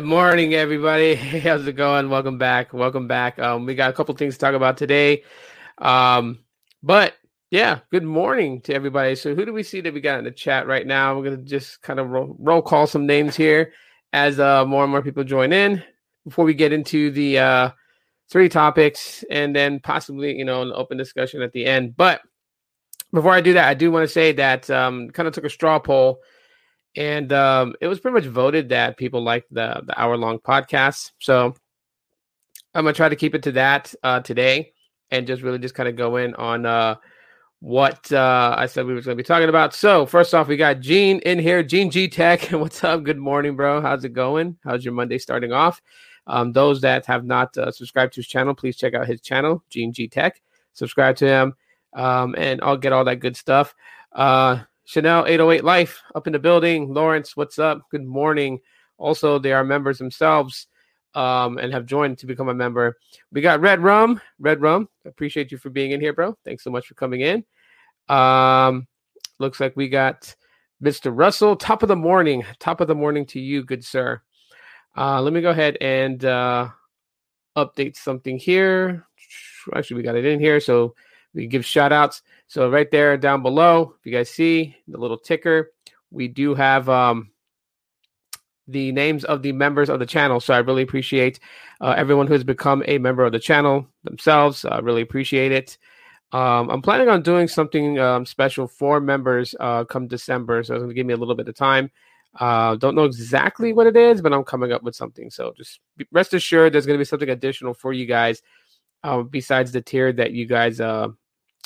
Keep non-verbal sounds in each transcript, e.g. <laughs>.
Good morning, everybody. <laughs> How's it going? Welcome back. Welcome back. Um, we got a couple things to talk about today. Um, but yeah, good morning to everybody. So, who do we see that we got in the chat right now? We're gonna just kind of roll, roll call some names here as uh, more and more people join in before we get into the uh, three topics and then possibly, you know, an open discussion at the end. But before I do that, I do want to say that um, kind of took a straw poll, and um, it was pretty much voted that people like the the hour long podcast. So I'm gonna try to keep it to that uh, today, and just really just kind of go in on uh, what uh, I said we were to be talking about. So first off, we got Gene in here, Gene G Tech. <laughs> What's up? Good morning, bro. How's it going? How's your Monday starting off? Um, those that have not uh, subscribed to his channel, please check out his channel, Gene G Tech. Subscribe to him, um, and I'll get all that good stuff. Uh, Chanel 808 Life up in the building. Lawrence, what's up? Good morning. Also, they are members themselves um, and have joined to become a member. We got Red Rum. Red Rum, appreciate you for being in here, bro. Thanks so much for coming in. Um, looks like we got Mr. Russell. Top of the morning. Top of the morning to you, good sir. Uh, let me go ahead and uh, update something here. Actually, we got it in here, so we give shout outs. So right there down below, if you guys see the little ticker, we do have um, the names of the members of the channel. So I really appreciate uh, everyone who has become a member of the channel themselves. I really appreciate it. Um, I'm planning on doing something um, special for members uh, come December, so it's going to give me a little bit of time. Uh, don't know exactly what it is, but I'm coming up with something. So just rest assured, there's going to be something additional for you guys uh, besides the tier that you guys uh,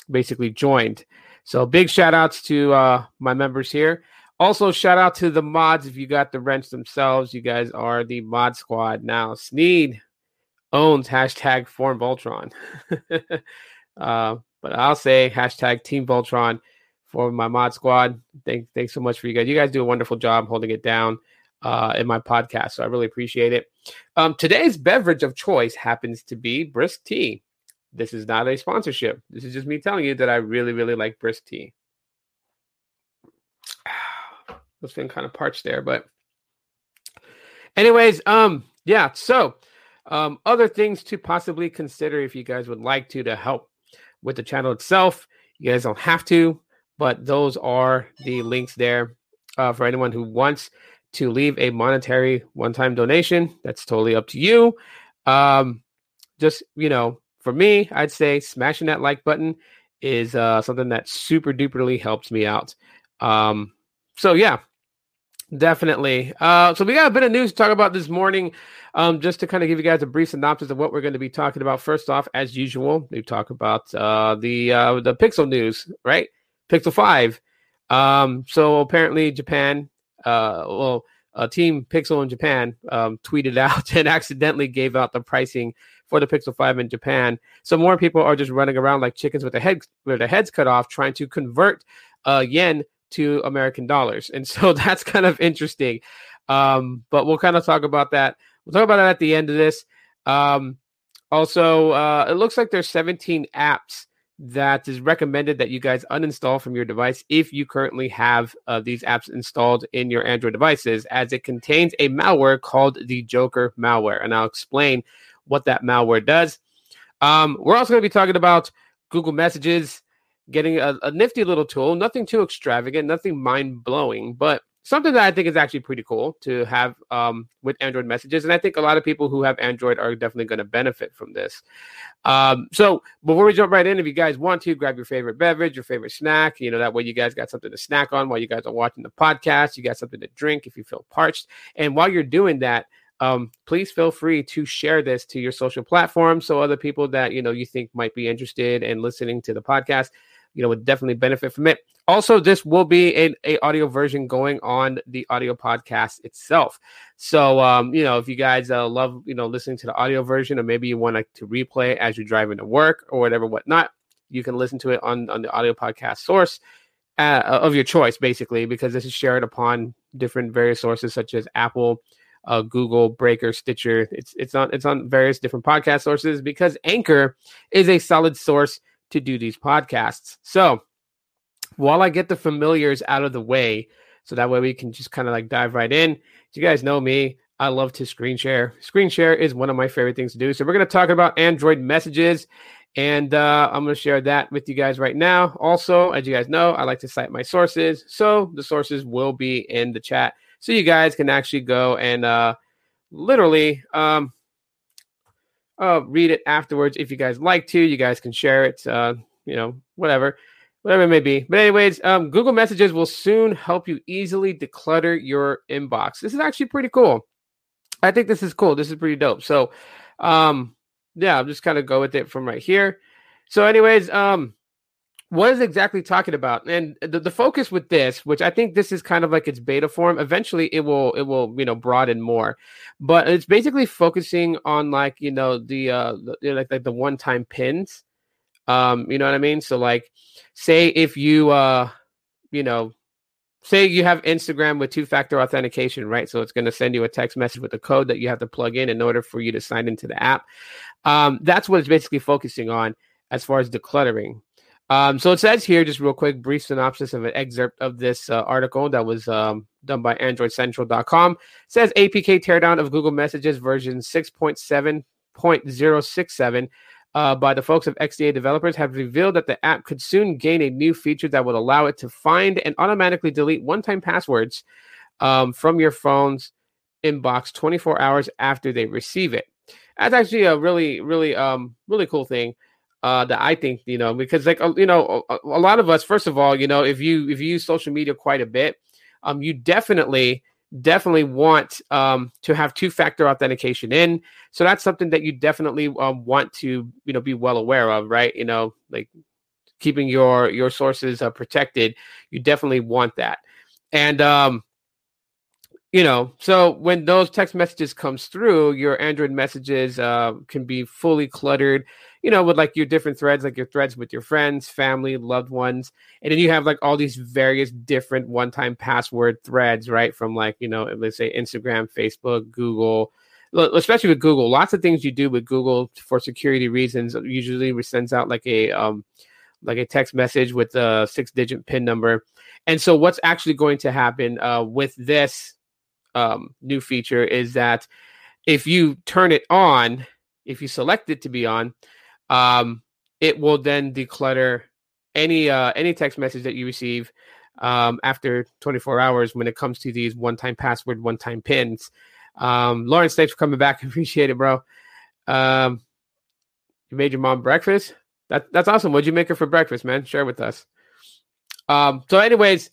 basically joined. So big shout outs to uh, my members here. Also, shout out to the mods. If you got the wrench themselves, you guys are the mod squad now. Sneed owns hashtag Form Voltron. <laughs> uh, but I'll say hashtag Team Voltron for my mod squad. Thank, thanks so much for you guys. You guys do a wonderful job holding it down uh, in my podcast, so I really appreciate it. Um, today's beverage of choice happens to be brisk tea. This is not a sponsorship. This is just me telling you that I really, really like brisk tea. <sighs> I was feeling kind of parched there, but anyways, um, yeah. So, um, other things to possibly consider if you guys would like to to help with the channel itself. You guys don't have to but those are the links there uh, for anyone who wants to leave a monetary one-time donation. That's totally up to you. Um, just you know, for me, I'd say smashing that like button is uh, something that super duperly helps me out. Um, so yeah, definitely. Uh, so we got a bit of news to talk about this morning. Um, just to kind of give you guys a brief synopsis of what we're going to be talking about. First off, as usual, we talk about uh, the uh, the Pixel news, right? Pixel 5. Um, so apparently Japan, uh, well, uh, Team Pixel in Japan um, tweeted <laughs> out and accidentally gave out the pricing for the Pixel 5 in Japan. So more people are just running around like chickens with their heads with their heads cut off, trying to convert uh, yen to American dollars. And <laughs> so that's kind of interesting. Um, but we'll kind of talk about that. We'll talk about it at the end of this. Um, also, uh, it looks like there's 17 apps that is recommended that you guys uninstall from your device if you currently have uh, these apps installed in your Android devices, as it contains a malware called the Joker malware. And I'll explain what that malware does. Um, we're also going to be talking about Google Messages, getting a, a nifty little tool, nothing too extravagant, nothing mind blowing, but something that I think is actually pretty cool to have um, with Android messages. And I think a lot of people who have Android are definitely going to benefit from this. Um, so before we jump right in, if you guys want to grab your favorite beverage, your favorite snack, you know, that way you guys got something to snack on while you guys are watching the podcast. You got something to drink if you feel parched. And while you're doing that, um, please feel free to share this to your social platform so other people that you know you think might be interested in listening to the podcast you know, would definitely benefit from it. Also, this will be a, a audio version going on the audio podcast itself. So, um, you know, if you guys uh, love, you know, listening to the audio version, or maybe you want to replay as you're driving to work or whatever, whatnot, you can listen to it on on the audio podcast source uh, of your choice, basically, because this is shared upon different various sources such as Apple. Uh, Google, Breaker, Stitcher. It's it's on it's on various different podcast sources because Anchor is a solid source to do these podcasts. So while I get the familiars out of the way, so that way we can just kind of like dive right in. You guys know me. I love to screen share. Screen share is one of my favorite things to do. So we're going to talk about Android messages, and uh, I'm going to share that with you guys right now. Also, as you guys know, I like to cite my sources, so the sources will be in the chat, so you guys can actually go and uh, literally um, uh, read it afterwards if you guys like to. You guys can share it, uh, you know, whatever whatever it may be. But anyways, um, Google Messages will soon help you easily declutter your inbox. This is actually pretty cool. I think this is cool. This is pretty dope. So, um, yeah, I'll just kind of go with it from right here. So, anyways, um, what is exactly talking about? And the, the focus with this, which I think this is kind of like its beta form. Eventually, it will it will you know broaden more, but it's basically focusing on like you know the uh the, like like the one time pins. Um, you know what I mean? So like say if you uh you know say you have Instagram with two factor authentication, right? So it's going to send you a text message with a code that you have to plug in in order for you to sign into the app. Um, that's what it's basically focusing on as far as decluttering. Um, so it says here, just real quick, brief synopsis of an excerpt of this uh, article that was um, done by AndroidCentral.com. It says APK teardown of Google Messages version 6.7.067 uh, by the folks of XDA developers have revealed that the app could soon gain a new feature that would allow it to find and automatically delete one time passwords um, from your phone's inbox 24 hours after they receive it. That's actually a really, really, um, really cool thing. Uh, that I think you know because like uh, you know a, a lot of us first of all you know if you if you use social media quite a bit um you definitely definitely want um, to have two-factor authentication in. So that's something that you definitely um, want to you know be well aware of, right? You know, like keeping your your sources uh, protected. You definitely want that, and um, you know, so when those text messages comes through, your Android messages uh, can be fully cluttered you know, with like your different threads, like your threads with your friends, family, loved ones. And then you have like all these various different one time password threads, right? From like, you know, let's say Instagram, Facebook, Google, especially with Google. Lots of things you do with Google for security reasons usually sends out like a, um, like a text message with a six digit pin number. And so what's actually going to happen uh, with this um, new feature is that if you turn it on, if you select it to be on, um, it will then declutter any uh, any text message that you receive um, after 24 hours when it comes to these one-time password, one-time pins. Um, Lawrence, thanks for coming back. <laughs> Appreciate it, bro. Um, you made your mom breakfast. That that's awesome. What'd you make her for breakfast, man? Share with us. Um, so, anyways,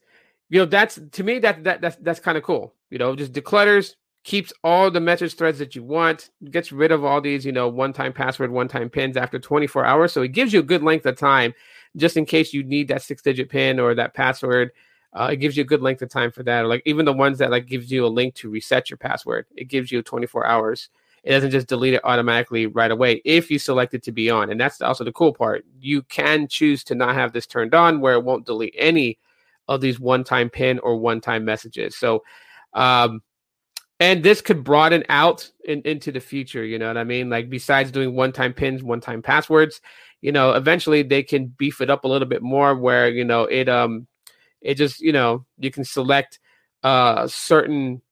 you know that's to me that that that's that's kind of cool. You know, just declutters keeps all the message threads that you want, gets rid of all these, you know, one-time password, one-time pins after 24 hours. So it gives you a good length of time just in case you need that six-digit pin or that password. Uh, it gives you a good length of time for that. Or like even the ones that like gives you a link to reset your password, it gives you 24 hours. It doesn't just delete it automatically right away if you select it to be on. And that's also the cool part. You can choose to not have this turned on where it won't delete any of these one-time pin or one-time messages. So um, and this could broaden out in, into the future you know what i mean? Like besides doing one-time pins one-time passwords you know eventually they can beef it up a little bit more where you know it um it just you know you can select uh certain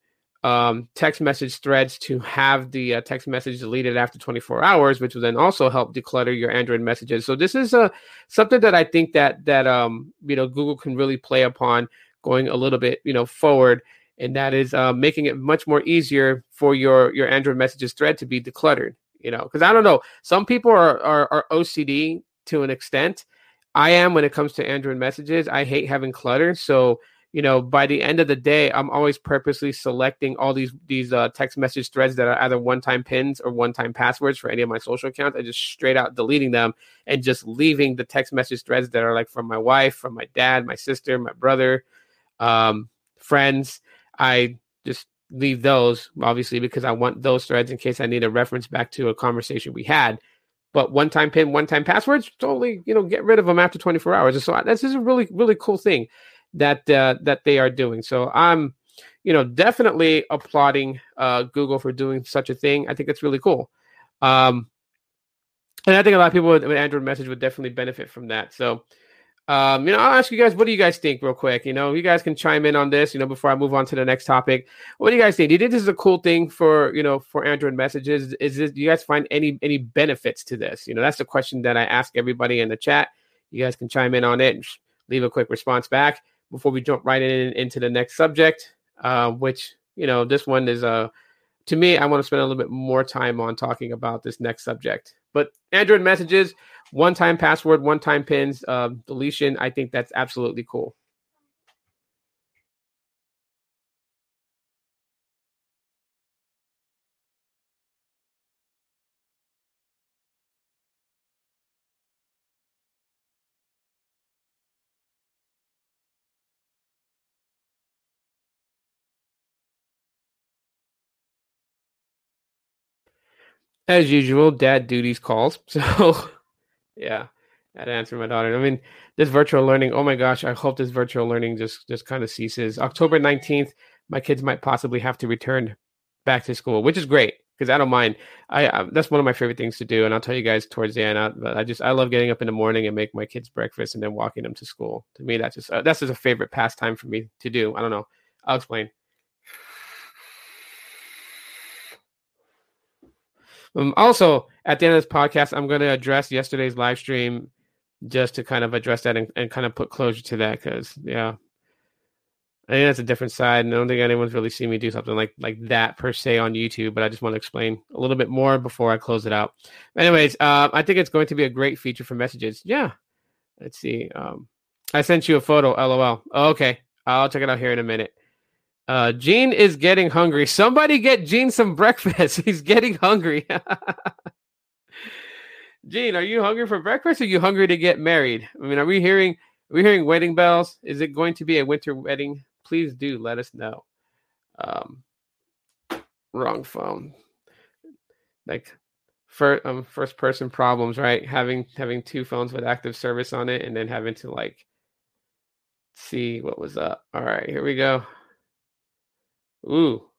um text message threads to have the uh, text message deleted after 24 hours which will then also help declutter your android messages. So this is a uh, something that i think that that um you know google can really play upon going a little bit you know forward and that is uh, making it much more easier for your your Android messages thread to be decluttered. You know, because I don't know, some people are, are are OCD to an extent. I am when it comes to Android messages. I hate having clutter, so you know by the end of the day i'm always purposely selecting all these these uh, text message threads that are either one-time pins or one-time passwords for any of my social accounts i just straight out deleting them and just leaving the text message threads that are like from my wife from my dad my sister my brother um, friends I just leave those obviously because I want those threads in case I need a reference back to a conversation we had. But one time pin, one time passwords, totally, you know, get rid of them after 24 hours. And So this is a really, really cool thing that uh, that they are doing. So I'm, you know, definitely applauding uh, Google for doing such a thing. I think it's really cool. Um, and I think a lot of people with, with Android Message would definitely benefit from that. So Um, you know, I'll ask you guys, what do you guys think, real quick? You know, you guys can chime in on this. You know, before I move on to the next topic, what do you guys think? Do you think this is a cool thing for you know for Android messages? Is this, do you guys find any any benefits to this? You know, that's the question that I ask everybody in the chat. You guys can chime in on it and leave a quick response back before we jump right in into the next subject, uh, which you know this one is uh to me I want to spend a little bit more time on talking about this next subject. But Android messages, one time password, one time pins, uh, deletion. I think that's absolutely cool. As usual, dad duties calls. <laughs> So, yeah, I had to answer my daughter. I mean, this virtual learning. Oh my gosh, I hope this virtual learning just just kind of ceases. October nineteenth, my kids might possibly have to return back to school, which is great because I don't mind. I, I, that's one of my favorite things to do, and I'll tell you guys towards the end. I, but I just I love getting up in the morning and make my kids breakfast and then walking them to school. To me, that's just uh, that's just a favorite pastime for me to do. I don't know. I'll explain. Um, also, at the end of this podcast, I'm going to address yesterday's live stream just to kind of address that and, and kind of put closure to that because, yeah, I think that's a different side. And I don't think anyone's really seen me do something like like that per se on YouTube, but I just want to explain a little bit more before I close it out. Anyways, uh, I think it's going to be a great feature for messages. Yeah. Let's see. Um, I sent you a photo. LOL. Okay. I'll check it out here in a minute. Uh, Gene is getting hungry. Somebody get Gene some breakfast. <laughs> He's getting hungry. <laughs> Gene, are you hungry for breakfast? Or are you hungry to get married? I mean, are we hearing are we hearing wedding bells? Is it going to be a winter wedding? Please do let us know. Um, wrong phone. Like first um first person problems, right? Having having two phones with active service on it, and then having to like see what was up. All right, here we go. Ooh.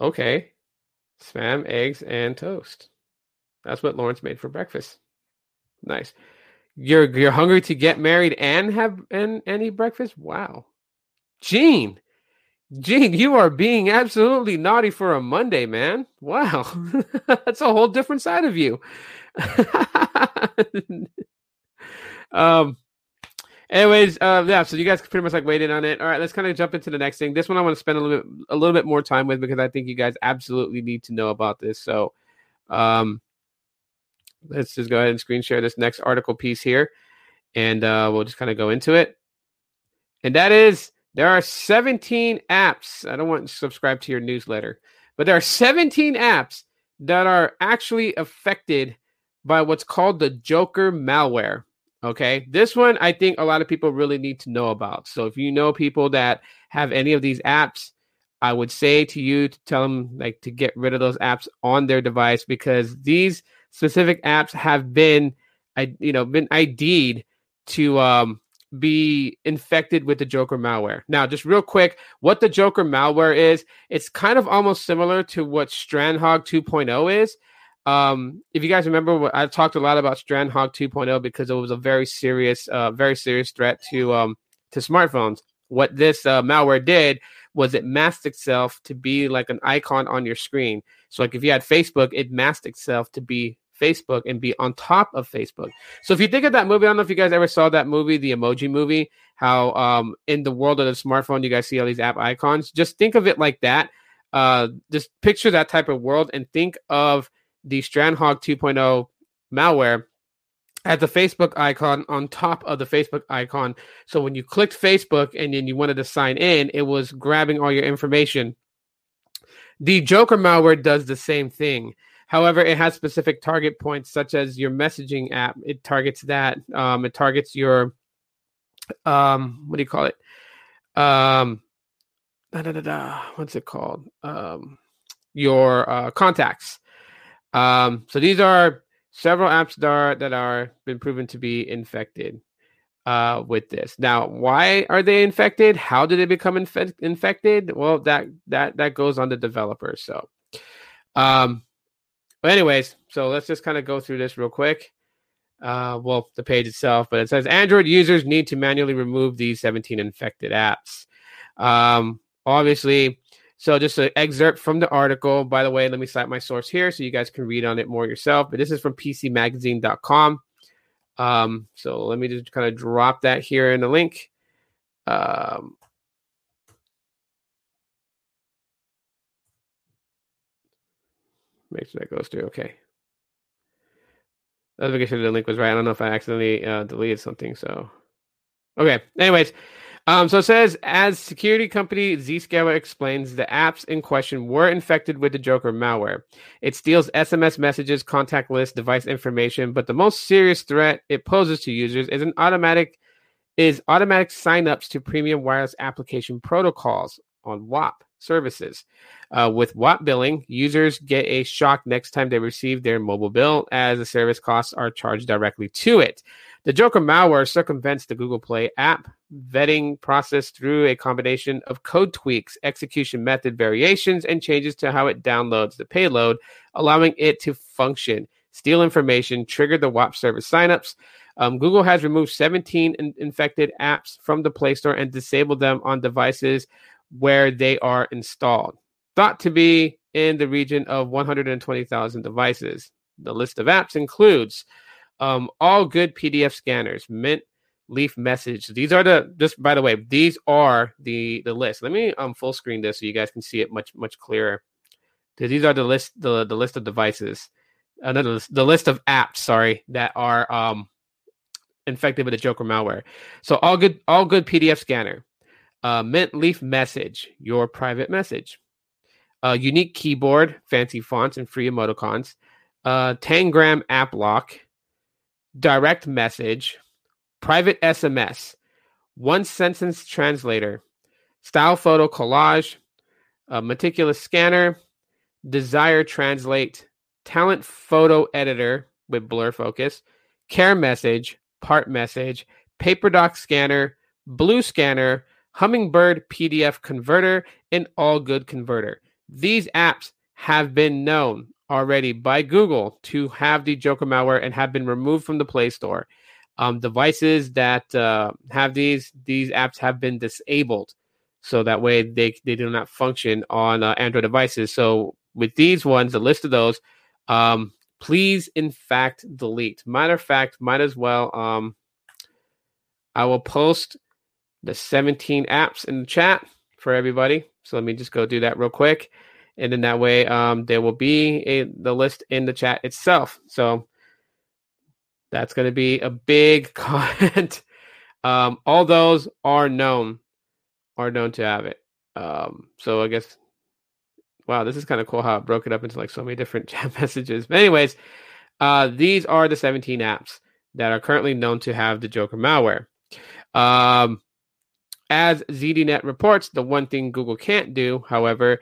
Okay. Spam, eggs, and toast. That's what Lawrence made for breakfast. Nice. You're you're hungry to get married and have and, and eat breakfast? Wow. Gene. Gene, you are being absolutely naughty for a Monday, man. Wow. <laughs> That's a whole different side of you. <laughs> um Anyways, uh, yeah. So you guys pretty much like waited on it. All right, let's kind of jump into the next thing. This one I want to spend a little bit, a little bit more time with because I think you guys absolutely need to know about this. So, um, let's just go ahead and screen share this next article piece here, and uh, we'll just kind of go into it. And that is there are 17 apps. I don't want to subscribe to your newsletter, but there are 17 apps that are actually affected by what's called the Joker malware. Okay. This one, I think a lot of people really need to know about. So if you know people that have any of these apps, I would say to you to tell them like to get rid of those apps on their device because these specific apps have been, I you know, been ID'd to um, be infected with the Joker malware. Now, just real quick, what the Joker malware is, it's kind of almost similar to what StrandHogg 2.0 is. Um, if you guys remember, I talked a lot about StrandHogg 2.0 because it was a very serious, uh, very serious threat to um, to smartphones. What this uh, malware did was it masked itself to be like an icon on your screen. So, like if you had Facebook, it masked itself to be Facebook and be on top of Facebook. So, if you think of that movie, I don't know if you guys ever saw that movie, the Emoji Movie. How um, in the world of the smartphone, you guys see all these app icons. Just think of it like that. Uh, just picture that type of world and think of the StrandHogg 2.0 malware had the Facebook icon on top of the Facebook icon. So when you clicked Facebook and then you wanted to sign in, it was grabbing all your information. The Joker malware does the same thing. However, it has specific target points, such as your messaging app. It targets that. Um, it targets your um, what do you call it? Um, da, da, da, da. What's it called? Um, your uh, contacts. Um, so these are several apps that are that are been proven to be infected uh, with this. Now, why are they infected? How did they become inf- infected? Well, that that that goes on the developer. So, um, but anyways, so let's just kind of go through this real quick. uh, well, the page itself, but it says Android users need to manually remove these 17 infected apps. Um, obviously, so just an excerpt from the article. By the way, let me cite my source here so you guys can read on it more yourself. But this is from PCMagazine.com. Um, so let me just kind of drop that here in the link. Um, make sure that goes through. Okay. Let's make sure the link was right. I don't know if I accidentally uh, deleted something. So, okay. Anyways, um, so it says as security company Zscaler explains, the apps in question were infected with the Joker malware. It steals SMS messages, contact list, device information, but the most serious threat it poses to users is an automatic is automatic signups to premium wireless application protocols on WAP services. Uh, with WAP billing, users get a shock next time they receive their mobile bill as the service costs are charged directly to it. The Joker malware circumvents the Google Play app vetting process through a combination of code tweaks, execution method variations, and changes to how it downloads the payload, allowing it to function, steal information, trigger the WAP service signups. Um, Google has removed 17 in- infected apps from the Play Store and disabled them on devices where they are installed, thought to be in the region of 120,000 devices. The list of apps includes um, all good PDF scanners, Mint, Leaf Message. These are the just by the way, these are the the list. Let me um full screen this so you guys can see it much much clearer. Because these are the list the the list of devices, another uh, the list of apps. Sorry, that are um infected with the Joker malware. So all good all good PDF scanner, uh, Mint Leaf Message, your private message. Uh, unique keyboard, fancy fonts, and free emoticons. Uh, Tangram app lock, direct message, private SMS, one sentence translator, style photo collage, a meticulous scanner, desire translate, talent photo editor with blur focus, care message, part message, paper doc scanner, blue scanner, Hummingbird PDF Converter, and All Good Converter. These apps have been known already by Google to have the Joker malware and have been removed from the Play Store. Um, devices that uh, have these these apps have been disabled, so that way they they do not function on uh, Android devices. So with these ones, the list of those, um, please in fact delete. Matter of fact, might as well. Um, I will post the 17 apps in the chat for everybody. So let me just go do that real quick. And then that way um, there will be a, the list in the chat itself. So that's going to be a big <laughs> comment. um, all those are known, are known to have it. Um, so I guess, wow, this is kind of cool how it broke it up into like so many different <laughs> chat messages. But anyways, uh, these are the 17 apps that are currently known to have the Joker malware. Um, as ZDNet reports, the one thing Google can't do, however,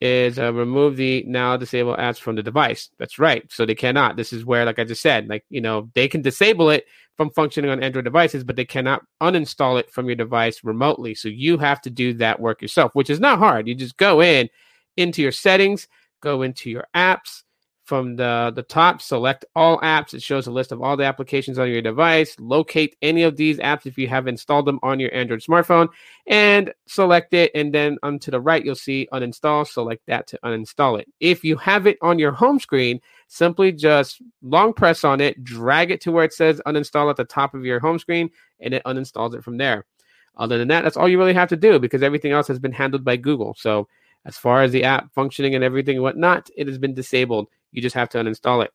is uh, remove the now disabled apps from the device. That's right. So they cannot. This is where, like I just said, like, you know, they can disable it from functioning on Android devices, but they cannot uninstall it from your device remotely. So you have to do that work yourself, which is not hard. You just go in into your settings, go into your apps, from the, the top, select all apps. It shows a list of all the applications on your device. Locate any of these apps if you have installed them on your Android smartphone and select it. And then on to the right, you'll see uninstall. Select that to uninstall it. If you have it on your home screen, simply just long press on it, drag it to where it says uninstall at the top of your home screen, and it uninstalls it from there. Other than that, that's all you really have to do because everything else has been handled by Google. So, as far as the app functioning and everything and whatnot, it has been disabled. You just have to uninstall it.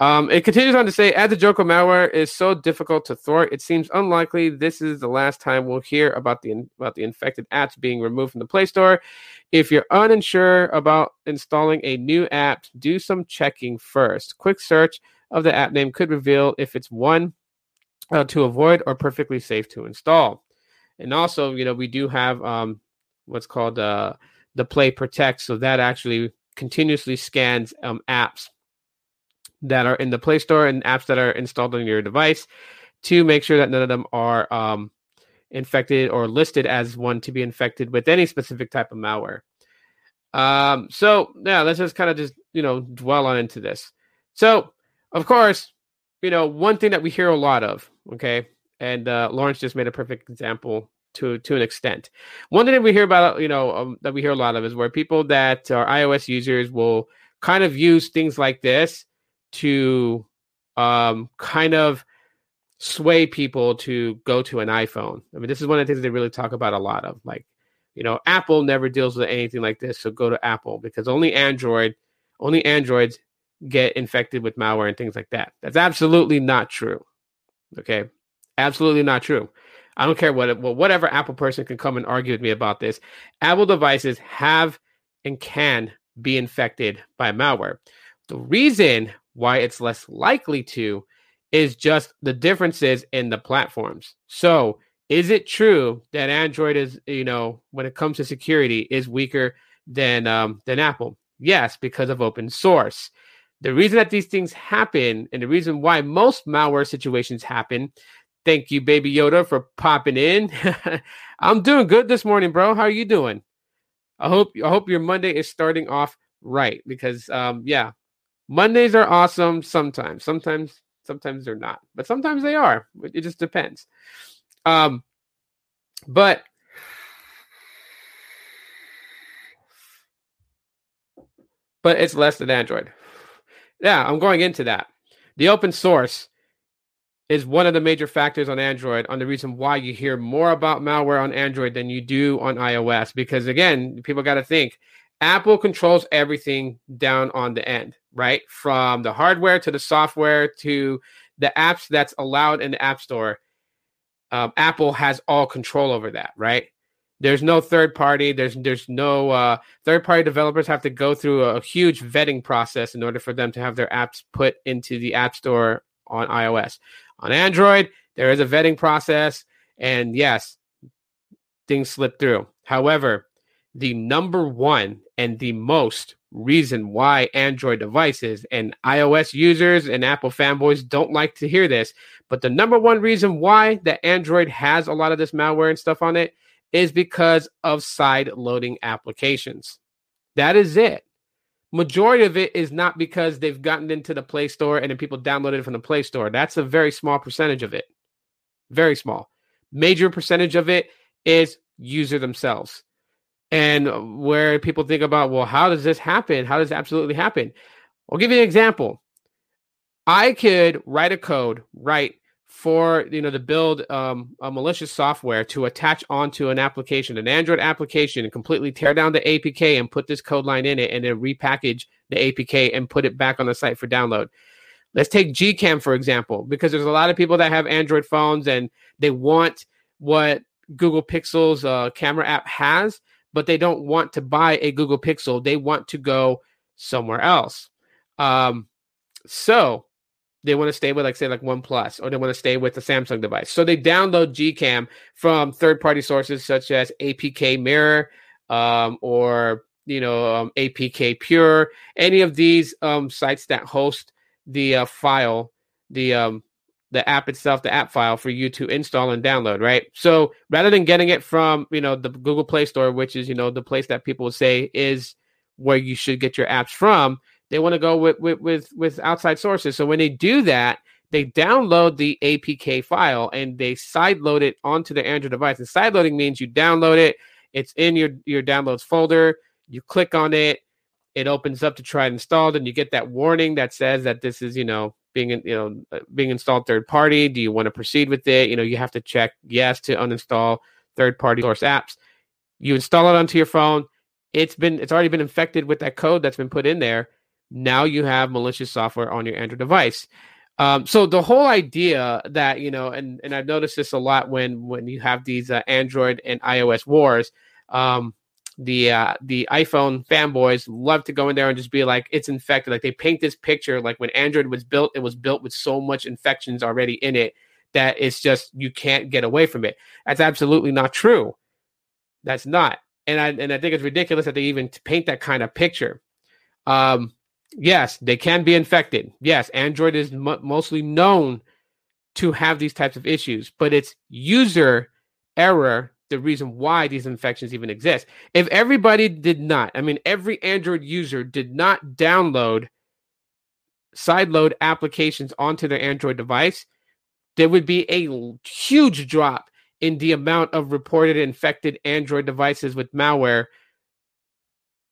Um, it continues on to say, as the Joker malware is so difficult to thwart, it seems unlikely this is the last time we'll hear about the about the infected apps being removed from the Play Store. If you're unsure about installing a new app, do some checking first. Quick search of the app name could reveal if it's one uh, to avoid or perfectly safe to install. And also, you know, we do have um, what's called uh, the Play Protect, so that actually continuously scans um, apps that are in the Play Store and apps that are installed on your device to make sure that none of them are um, infected or listed as one to be infected with any specific type of malware. Um, so yeah, let's just kind of just you know dwell on into this. So of course, you know, one thing that we hear a lot of, okay, and uh, Lawrence just made a perfect example to to an extent. One thing that we hear about, you know, um, that we hear a lot of is where people that are iOS users will kind of use things like this to um, kind of sway people to go to an iPhone. I mean, this is one of the things they really talk about a lot of. Like, you know, Apple never deals with anything like this, so go to Apple because only Android, only Androids get infected with malware and things like that. That's absolutely not true. Okay, absolutely not true. I don't care what whatever Apple person can come and argue with me about this. Apple devices have and can be infected by malware. The reason why it's less likely to is just the differences in the platforms. So, is it true that Android is, you know, when it comes to security, is weaker than um, than Apple? Yes, because of open source. The reason that these things happen, and the reason why most malware situations happen. Thank you, Baby Yoda, for popping in. <laughs> I'm doing good this morning, bro. How are you doing? I hope I hope your Monday is starting off right because um yeah, Mondays are awesome sometimes. Sometimes sometimes they're not. But sometimes they are. It just depends. Um but but it's less than Android. Yeah, I'm going into that. The open source is one of the major factors on Android on the reason why you hear more about malware on Android than you do on iOS. Because again, people got to think Apple controls everything down on the end, right? From the hardware to the software to the apps that's allowed in the App Store. Um, Apple has all control over that, right? There's no third party. There's there's no uh, third party developers have to go through a huge vetting process in order for them to have their apps put into the App Store on iOS. On Android, there is a vetting process, and yes, things slip through. However, the number one and the most reason why Android devices and iOS users and Apple fanboys don't like to hear this, but the number one reason why that Android has a lot of this malware and stuff on it is because of side loading applications. That is it. Majority of it is not because they've gotten into the Play Store and then people downloaded it from the Play Store. That's a very small percentage of it. Very small. Major percentage of it is user themselves. And where people think about, well, how does this happen? How does absolutely happen? I'll give you an example. I could write a code, write for you know to build um, a malicious software to attach onto an application, an Android application, and completely tear down the APK and put this code line in it, and then repackage the APK and put it back on the site for download. Let's take Gcam for example, because there's a lot of people that have Android phones and they want what Google Pixel's uh, camera app has, but they don't want to buy a Google Pixel. They want to go somewhere else. Um, so they want to stay with like say like OnePlus or they want to stay with the Samsung device. So they download Gcam from third-party sources such as APK Mirror um, or you know um, APK Pure, any of these um, sites that host the uh, file, the um, the app itself, the app file for you to install and download, right? So rather than getting it from you know the Google Play Store, which is you know the place that people say is where you should get your apps from, they want to go with, with with with outside sources. So when they do that, they download the APK file and they sideload it onto the Android device. And sideloading means you download it, it's in your your downloads folder. You click on it, it opens up to try and install, and you get that warning that says that this is you know being you know uh, being installed third party. Do you want to proceed with it? You know you have to check yes to uninstall third party source apps. You install it onto your phone. It's been it's already been infected with that code that's been put in there now you have malicious software on your Android device. Um, so the whole idea that you know, and and I've noticed this a lot when when you have these uh, Android and iOS wars. Um, the uh, the iPhone fanboys love to go in there and just be like, it's infected. Like they paint this picture like when Android was built, it was built with so much infections already in it that it's just you can't get away from it. That's absolutely not true. That's not. And I and I think it's ridiculous that they even paint that kind of picture. Um, Yes, they can be infected. Yes, Android is mostly known to have these types of issues, but it's user error the reason why these infections even exist. If everybody did not, I mean, every Android user did not download sideload applications onto their Android device, there would be a huge drop in the amount of reported infected Android devices with malware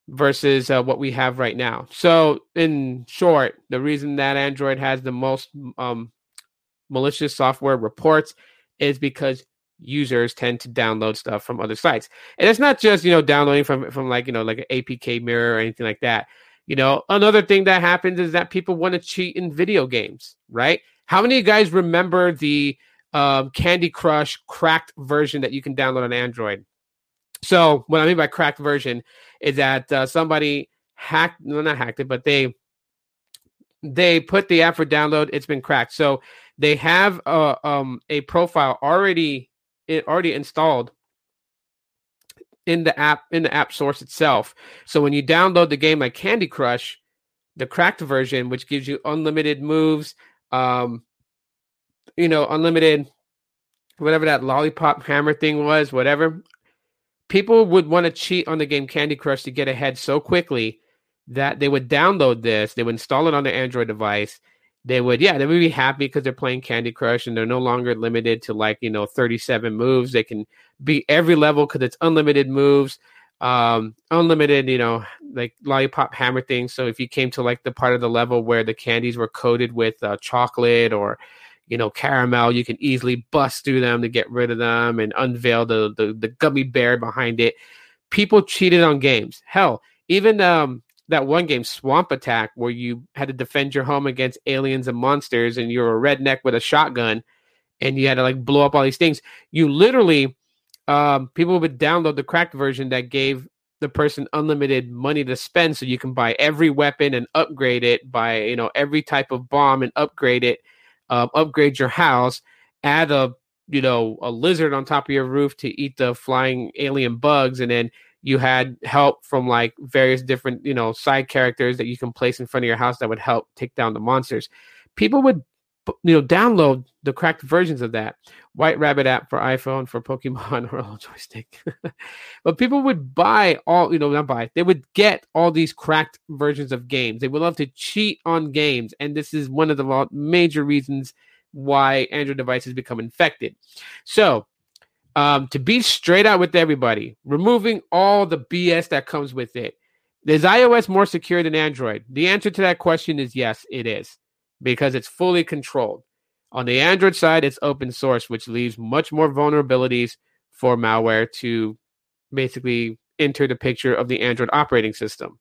versus uh, what we have right now. So, in short, the reason that Android has the most um, malicious software reports is because users tend to download stuff from other sites. And it's not just, you know, downloading from from like, you know, like an APK mirror or anything like that. You know, another thing that happens is that people want to cheat in video games, right? How many of you guys remember the um, Candy Crush cracked version that you can download on Android? So, what I mean by cracked version is that uh, somebody hacked, no, not hacked it, but they they put the app for download. It's been cracked. So they have a um a profile already it already installed in the app in the app source itself. So when you download the game like Candy Crush, the cracked version, which gives you unlimited moves, um, you know, unlimited whatever that lollipop hammer thing was, whatever. People would want to cheat on the game Candy Crush to get ahead so quickly that they would download this, they would install it on their Android device, they would yeah they would be happy because they're playing candy crush and they're no longer limited to like you know 37 moves. They can be every level because it's unlimited moves um unlimited you know like lollipop hammer things. So if you came to like the part of the level where the candies were coated with uh, chocolate or you know caramel you can easily bust through them to get rid of them and unveil the the, the gummy bear behind it. People cheated on games. Hell even um that one game, Swamp Attack, where you had to defend your home against aliens and monsters, and you're a redneck with a shotgun, and you had to like blow up all these things. You literally, um, people would download the cracked version that gave the person unlimited money to spend, so you can buy every weapon and upgrade it, buy you know every type of bomb and upgrade it, uh, upgrade your house, add a you know a lizard on top of your roof to eat the flying alien bugs, and then you had help from like various different you know side characters that you can place in front of your house that would help take down the monsters. People would you know download the cracked versions of that white rabbit app for iphone for pokemon <laughs> or a joystick but people would buy all you know not buy they would get all these cracked versions of games they would love to cheat on games and this is one of the major reasons why android devices become infected so um, to be straight out with everybody, removing all the BS that comes with it. Is iOS more secure than Android? The answer to that question is yes, it is, because it's fully controlled. On the Android side, it's open source, which leaves much more vulnerabilities for malware to basically enter the picture of the Android operating system.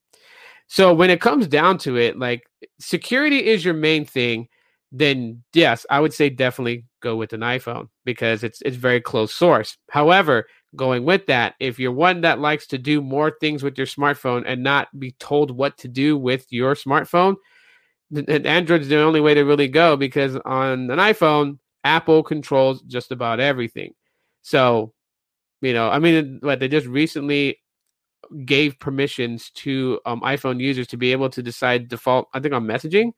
So when it comes down to it, like security is your main thing, then yes, I would say definitely go with an iPhone because it's it's very close source. However, going with that, if you're one that likes to do more things with your smartphone and not be told what to do with your smartphone, Android's the only way to really go because on an iPhone, Apple controls just about everything. So, you know, I mean, what they just recently gave permissions to um, iPhone users to be able to decide default, I think on messaging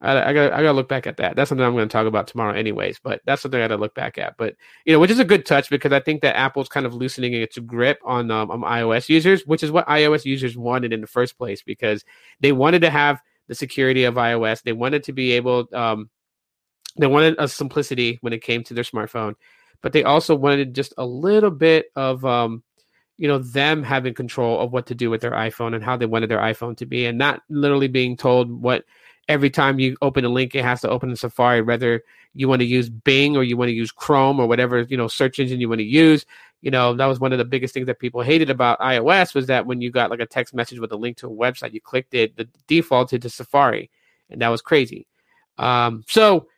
I, I got I got to look back at that. That's something I'm going to talk about tomorrow, anyways. But that's something I got to look back at. But you know, which is a good touch because I think that Apple's kind of loosening its grip on um, on iOS users, which is what iOS users wanted in the first place because they wanted to have the security of iOS. They wanted to be able, um, they wanted a simplicity when it came to their smartphone, but they also wanted just a little bit of um, you know them having control of what to do with their iphone and how they wanted their iphone to be and not literally being told what every time you open a link, it has to open in Safari, whether you want to use Bing or you want to use Chrome or whatever, you know, search engine you want to use. You know, that was one of the biggest things that people hated about iOS was that when you got like a text message with a link to a website, you clicked it, the defaulted to Safari. And that was crazy. Um, so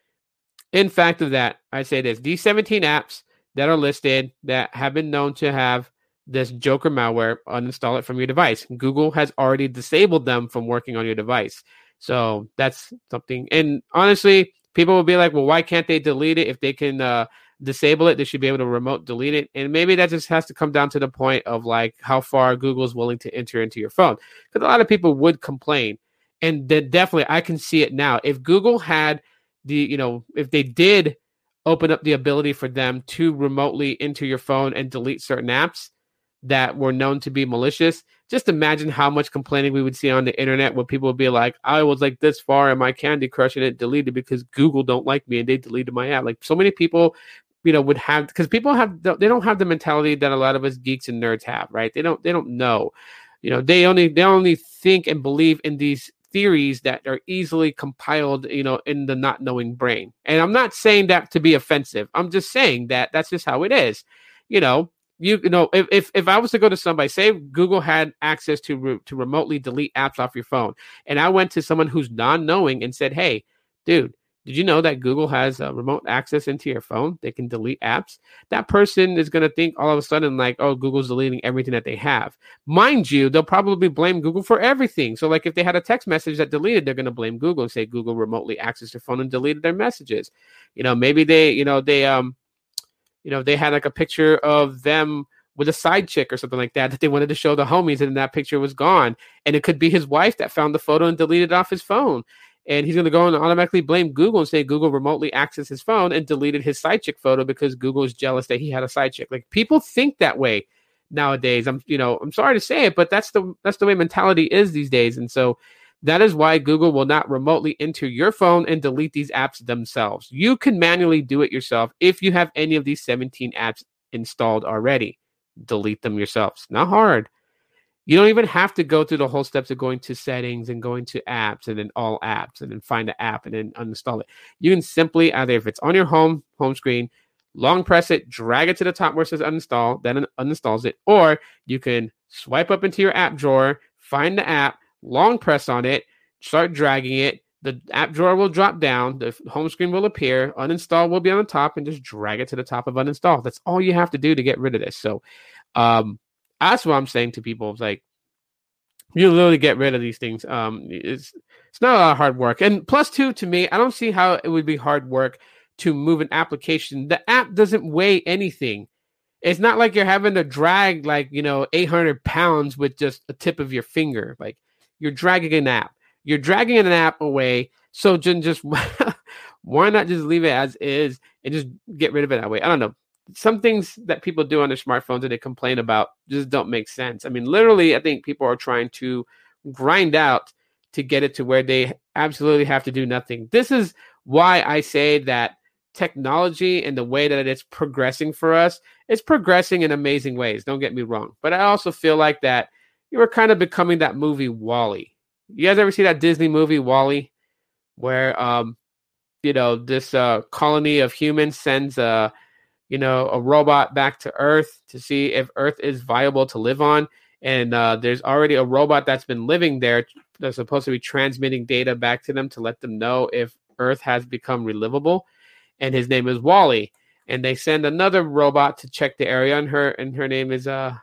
in fact of that, I say this, these 17 apps that are listed that have been known to have this Joker malware, uninstall it from your device. Google has already disabled them from working on your device. So that's something. And honestly, people will be like, well, why can't they delete it if they can uh, disable it? They should be able to remote delete it. And maybe that just has to come down to the point of like how far Google is willing to enter into your phone. Because a lot of people would complain. And then definitely, I can see it now. If Google had the, you know, if they did open up the ability for them to remotely enter your phone and delete certain apps that were known to be malicious, just imagine how much complaining we would see on the internet where people would be like, I was like this far in my Candy Crush and it deleted because Google don't like me and they deleted my app. Like so many people, you know, would have because people have they don't have the mentality that a lot of us geeks and nerds have, right? They don't they don't know. You know, they only they only think and believe in these theories that are easily compiled, you know, in the not knowing brain. And I'm not saying that to be offensive. I'm just saying that that's just how it is. You know, you, you know, if, if, if I was to go to somebody, say Google had access to re- to remotely delete apps off your phone, and I went to someone who's non-knowing and said, "Hey, dude, did you know that Google has uh, remote access into your phone? They can delete apps. That person is going to think all of a sudden, like, oh, Google's deleting everything that they have. Mind you, they'll probably blame Google for everything. So, like, if they had a text message that deleted, they're going to blame Google and say Google remotely accessed their phone and deleted their messages. You know, maybe they, you know, they, um, you know, they had like a picture of them with a side chick or something like that that they wanted to show the homies, and that picture was gone. And it could be his wife that found the photo and deleted it off his phone and he's going to go and automatically blame Google and say Google remotely accessed his phone and deleted his side chick photo because Google is jealous that he had a side chick. Like people think that way nowadays. I'm you know I'm sorry to say it, but that's the that's the way mentality is these days, and so that is why Google will not remotely enter your phone and delete these apps themselves. You can manually do it yourself if you have any of these 17 apps installed already. Delete them yourselves. Not hard. You don't even have to go through the whole steps of going to settings and going to apps and then all apps and then find the app and then uninstall it. You can simply either if it's on your home home screen, long press it, drag it to the top where it says uninstall, then uninstalls it, or you can swipe up into your app drawer, find the app, long press on it, start dragging it. The app drawer will drop down, the home screen will appear, uninstall will be on the top, and just drag it to the top of uninstall. That's all you have to do to get rid of this. So, um, that's what I'm saying to people. It's like you literally get rid of these things. Um, it's it's not a lot of hard work. And plus two to me, I don't see how it would be hard work to move an application. The app doesn't weigh anything. It's not like you're having to drag like you know 800 pounds with just a tip of your finger. Like you're dragging an app. You're dragging an app away. So just <laughs> why not just leave it as is and just get rid of it that way? I don't know some things that people do on their smartphones and they complain about just don't make sense. I mean, literally, I think people are trying to grind out to get it to where they absolutely have to do nothing. This is why I say that technology and the way that it's progressing for us it's progressing in amazing ways. Don't get me wrong. But I also feel like that you are kind of becoming that movie WALL-E. You guys ever see that Disney movie WALL-E? Where um, you know, this uh colony of humans sends a you know, a robot back to Earth to see if Earth is viable to live on. And uh, there's already a robot that's been living there that's supposed to be transmitting data back to them to let them know if Earth has become relivable. And his name is WALL-E. And they send another robot to check the area, and her and her name is uh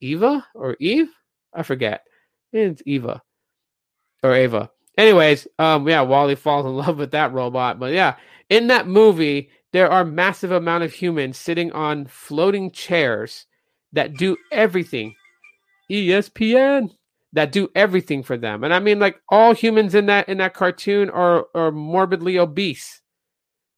Eva or Eve, I forget. It's Eva or Ava. Anyways, um, yeah, WALL-E falls in <laughs> love with that robot. But yeah, in that movie, there are massive amount of humans sitting on floating chairs that do everything. ESPN that do everything for them. And I mean like all humans in that in that cartoon are are morbidly obese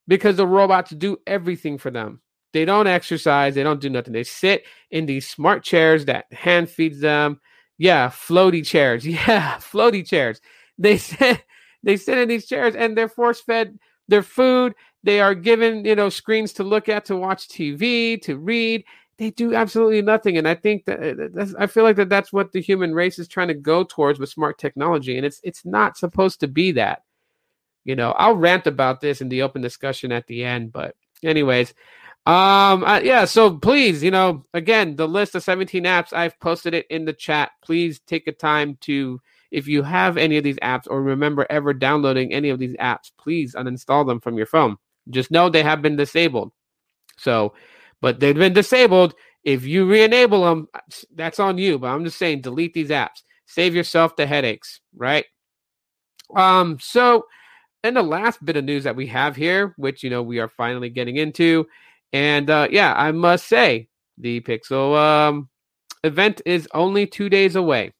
because the robots do everything for them. They don't exercise, they don't do nothing. They sit in these smart chairs that hand feeds them. Yeah, floaty chairs. <laughs> Yeah, floaty chairs. They <laughs> sit they sit in these chairs and they're force fed their food they are given, you know, screens to look at, to watch TV, to read. They do absolutely nothing, and I think that uh, I feel like that that's what the human race is trying to go towards with smart technology, and it's it's not supposed to be that. You know, I'll rant about this in the open discussion at the end, but anyways, um, uh, yeah. So please, you know, again, the list of 17 apps I've posted it in the chat. Please take a time to if you have any of these apps or remember ever downloading any of these apps, please uninstall them from your phone. Just know they have been disabled. So, but they've been disabled. If you re-enable them, that's on you. But I'm just saying, delete these apps. Save yourself the headaches, right? Um. So, and the last bit of news that we have here, which you know we are finally getting into, and uh, yeah, I must say the Pixel um, event is only two days away.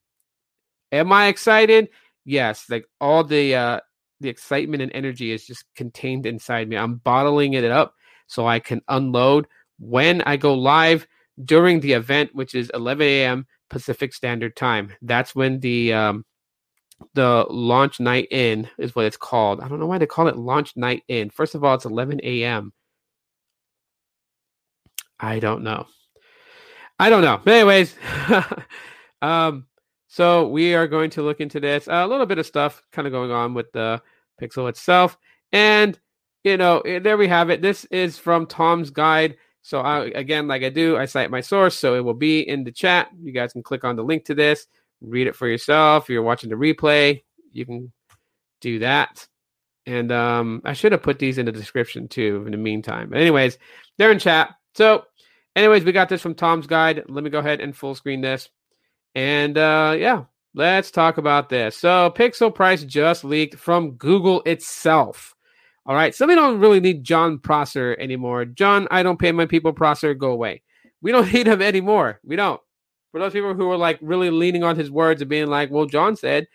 Am I excited? Yes. Like all the uh, the excitement and energy is just contained inside me. I'm bottling it up so I can unload when I go live during the event, which is 11 a.m. Pacific Standard Time. That's when the um, the launch night in is what it's called. I don't know why they call it launch night in. First of all, it's 11 a.m. I don't know. I don't know. Anyways, <laughs> um, so we are going to look into this. A little bit of stuff kind of going on with the Pixel itself, and you know, eh, there we have it. This is from Tom's guide. So I, again, like I do, I cite my source, so it will be in the chat. You guys can click on the link to this, read it for yourself. If you're watching the replay, you can do that. And um, I should have put these in the description too. In the meantime, but anyways, they're in chat. So, anyways, we got this from Tom's guide. Let me go ahead and full screen this. And uh, yeah, let's talk about this. So, Pixel price just leaked from Google itself. All right. So we don't really need Jon Prosser anymore. Jon, I don't pay my people Prosser, go away. We don't <laughs> need him anymore. We don't. For those people who are like really leaning on his words and being like, well, Jon said,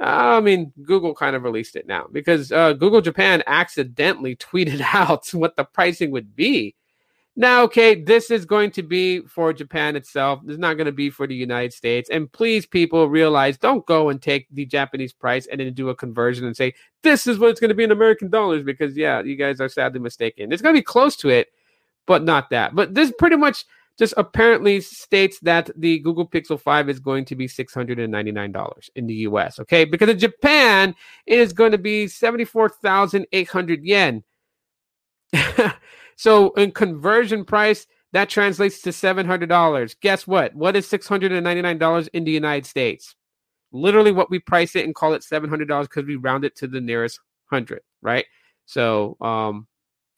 uh, I mean, Google kind of released it now because uh, Google Japan accidentally tweeted <laughs> out what the pricing would be now, okay, this is going to be for Japan itself. It's not going to be for the United States. And please, people, realize don't go and take the Japanese price and then do a conversion and say, this is what it's going to be in American dollars because, yeah, you guys are sadly mistaken. It's going to be close to it, but not that. But this pretty much just apparently states that the Google Pixel 5 is going to be $699 in the US, okay? Because in Japan, it is going to be 74,800 yen. <laughs> So in conversion price, that translates to $700. Guess what? What is $699 in the United States? Literally what we price it and call it $700 because we round it to the nearest 100, right? So um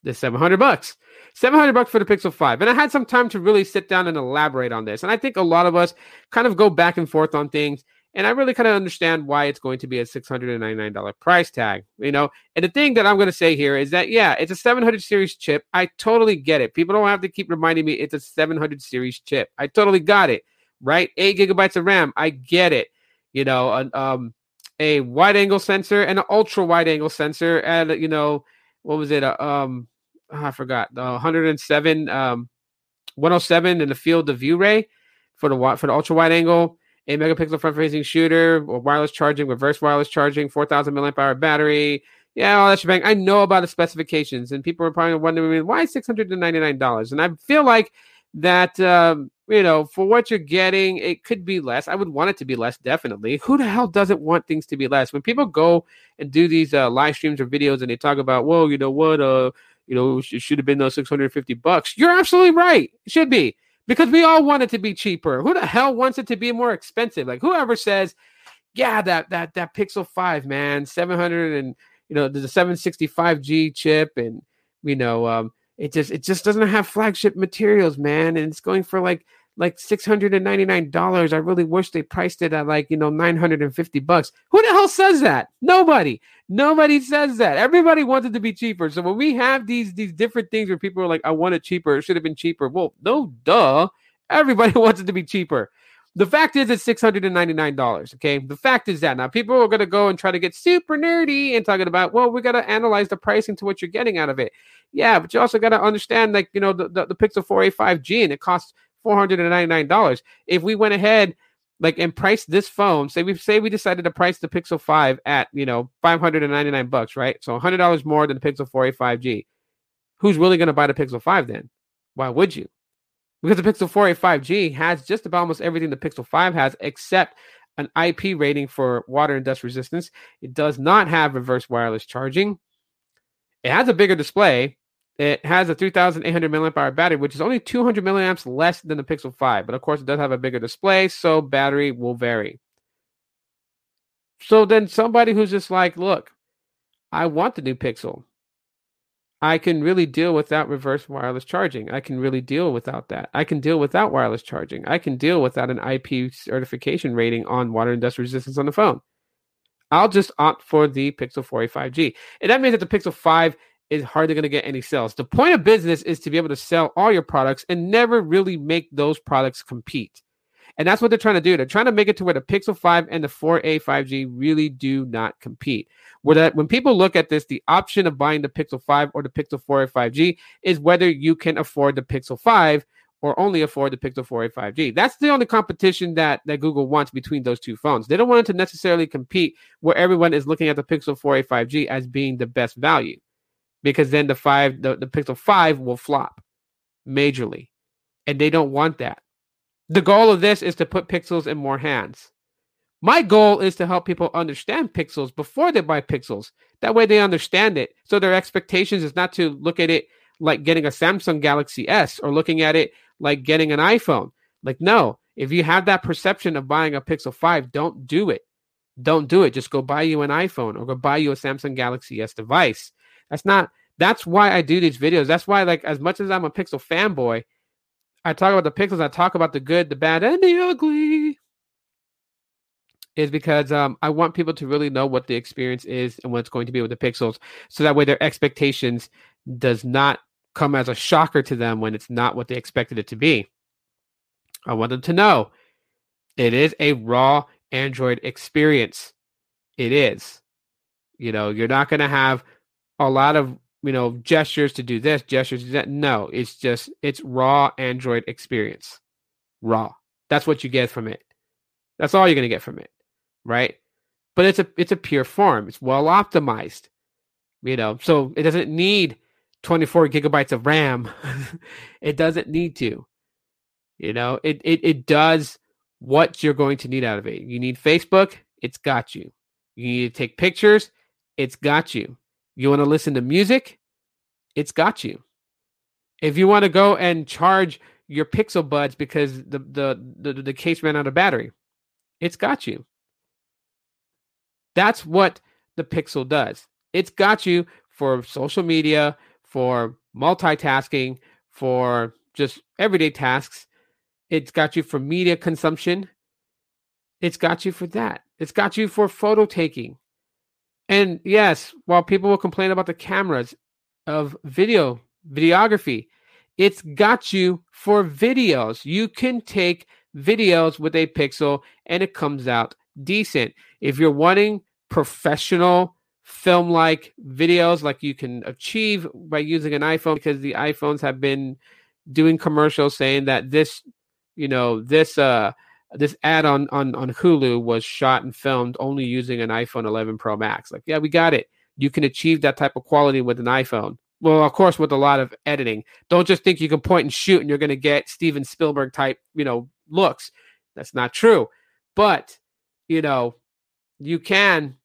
the 700 bucks. 700 bucks for the Pixel 5. And I had some time to really sit down and elaborate on this. And I think a lot of us kind of go back and forth on things and I really kind of understand why it's going to be a $699 price tag, you know. And the thing that I'm going to say here is that, yeah, it's a 700 series chip. I totally get it. People don't have to keep reminding me it's a 700 series chip. I totally got it, right? Eight gigabytes of RAM. I get it. You know, an, um, a wide angle sensor and an ultra wide angle sensor. And, you know, what was it? Uh, um, oh, I forgot the 107, um, 107 in the field of view ray for the for the ultra wide angle 8 megapixel front facing shooter, wireless charging, reverse wireless charging, 4,000 milliamp hour battery. Yeah, all that shebang. I know about the specifications, and people are probably wondering why $699. And I feel like that, um, you know, for what you're getting, it could be less. I would want it to be less, definitely. Who the hell doesn't want things to be less? When people go and do these uh, live streams or videos and they talk about, well, you know what, uh, you know, it should have been those 650 bucks. You're absolutely right. It should be because we all want it to be cheaper. Who the hell wants it to be more expensive? Like whoever says, yeah, that that that Pixel 5, man, 700 and you know, there's a 765G chip and you know, um it just it just doesn't have flagship materials, man, and it's going for like like $699. I really wish they priced it at like, you know, 950 bucks. Who the hell says that? Nobody. Nobody says that. Everybody wanted to be cheaper. So when we have these these different things where people are like, I want it cheaper, it should have been cheaper. Well, no duh. Everybody <laughs> wants it to be cheaper. The fact is, it's $699. Okay. The fact is that now people are going to go and try to get super nerdy and talking about, well, we got to analyze the pricing to what you're getting out of it. Yeah. But you also got to understand, like, you know, the, the, the Pixel 4a 5G and it costs $499. If we went ahead like and priced this phone, say we say we decided to price the Pixel 5 at, you know, 599 bucks, right? So $100 more than the Pixel 4a 5G. Who's really going to buy the Pixel 5 then? Why would you? Because the Pixel 4a 5G has just about almost everything the Pixel 5 has except an IP rating for water and dust resistance. It does not have reverse wireless charging. It has a bigger display, it has a 3,800 milliamp hour battery, which is only 200 milliamps less than the Pixel 5. But of course, it does have a bigger display, so battery will vary. So then somebody who's just like, look, I want the new Pixel. I can really deal without reverse wireless charging. I can really deal without that. I can deal without wireless charging. I can deal without an IP certification rating on water and dust resistance on the phone. I'll just opt for the Pixel 4a 5G. And that means that the Pixel 5 is hardly going to get any sales. The point of business is to be able to sell all your products and never really make those products compete. And that's what they're trying to do. They're trying to make it to where the Pixel 5 and the 4a 5G really do not compete. Where that when people look at this, the option of buying the Pixel 5 or the Pixel 4a 5G is whether you can afford the Pixel 5 or only afford the Pixel 4a 5G. That's the only competition that, that Google wants between those two phones. They don't want it to necessarily compete where everyone is looking at the Pixel 4a 5G as being the best value, because then the five the, the Pixel 5 will flop majorly. And they don't want that. The goal of this is to put pixels in more hands. My goal is to help people understand pixels before they buy pixels. That way they understand it. So their expectations is not to look at it like getting a Samsung Galaxy S or looking at it like getting an iPhone. Like, no, if you have that perception of buying a Pixel 5, don't do it. Don't do it. Just go buy you an iPhone or go buy you a Samsung Galaxy S device. That's not, that's why I do these videos. That's why, like, as much as I'm a Pixel fanboy, I talk about the pixels, I talk about the good, the bad, and the ugly is because um, I want people to really know what the experience is and what it's going to be with the pixels, so that way their expectations does not come as a shocker to them when it's not what they expected it to be. I want them to know it is a raw Android experience. It is. You know, you're not going to have a lot of you know gestures to do this, gestures to do that. No, it's just it's raw Android experience. Raw. That's what you get from it. That's all you're going to get from it right? But it's a it's a pure form. It's well optimized, you know. So it doesn't need 24 gigabytes of RAM. <laughs> it doesn't need to. You know, it, it it does what you're going to need out of it. You need Facebook, it's got you. You need to take pictures, it's got you. You want to listen to music, it's got you. If you want to go and charge your Pixel Buds because the the the, the case ran out of battery, it's got you. That's what the Pixel does. It's got you for social media, for multitasking, for just everyday tasks. It's got you for media consumption. It's got you for that. It's got you for photo taking. And yes, while people will complain about the cameras of video, videography, it's got you for videos. You can take videos with a Pixel and it comes out decent. If you're wanting professional film like videos like you can achieve by using an iPhone because the iPhones have been doing commercials saying that this you know this uh this ad on on on Hulu was shot and filmed only using an iPhone 11 Pro Max. Like yeah we got it. You can achieve that type of quality with an iPhone. Well of course with a lot of editing. Don't just think you can point and shoot and you're going to get Steven Spielberg type you know looks. That's not true. But you know you can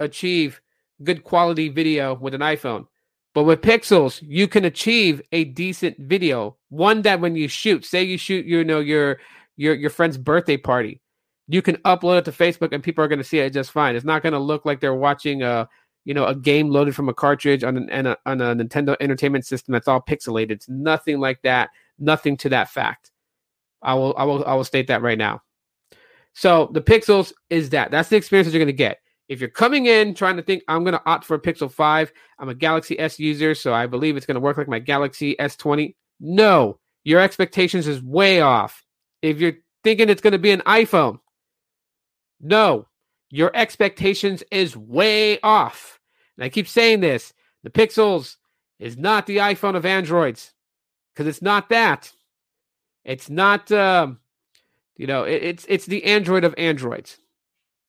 achieve good quality video with an iPhone. But with Pixels, you can achieve a decent video. One that when you shoot, say you shoot, you know, your your your friend's birthday party, you can upload it to Facebook and people are going to see it just fine. It's not going to look like they're watching a you know a game loaded from a cartridge on an, a, on a Nintendo Entertainment System that's all pixelated. It's nothing like that. Nothing to that fact. I will I will I will state that right now. So the Pixels is that. That's the experience that you're going to get. If you're coming in trying to think, I'm going to opt for a Pixel 5, I'm a Galaxy S user, so I believe it's going to work like my Galaxy S20. No, your expectations is way off. If you're thinking it's going to be an iPhone, no, your expectations is way off. And I keep saying this the Pixels is not the iPhone of Androids because it's not that. It's not, um, you know, it, it's it's the Android of Androids.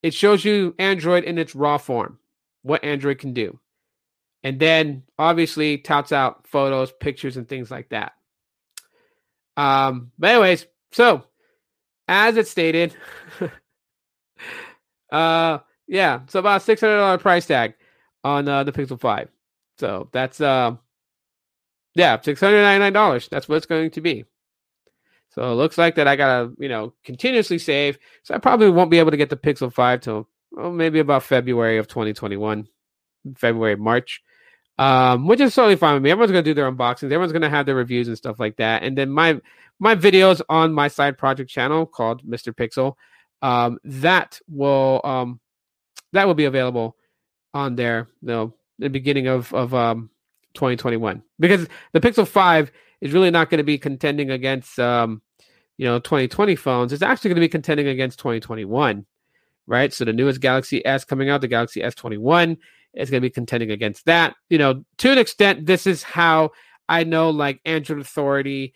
It shows you Android in its raw form, what Android can do. And then obviously touts out photos, pictures, and things like that. Um, but anyways, so as it stated, <laughs> uh yeah, so about six hundred dollar price tag on uh, the Pixel 5. So that's uh yeah, six hundred ninety nine dollars. That's what it's going to be. So it looks like that I gotta, you know, continuously save. So I probably won't be able to get the Pixel 5 till well, maybe about February of 2021, February, March. Um, which is totally fine with me. Everyone's gonna do their unboxings, everyone's gonna have their reviews and stuff like that. And then my my videos on my side project channel called Mr. Pixel, um, that will um that will be available on there, you know, the beginning of of um 2021. Because the Pixel 5 is really not going to be contending against um, you know 2020 phones. It's actually going to be contending against 2021, right? So the newest Galaxy S coming out, the Galaxy S21, is going to be contending against that. You know, to an extent, this is how I know like Android Authority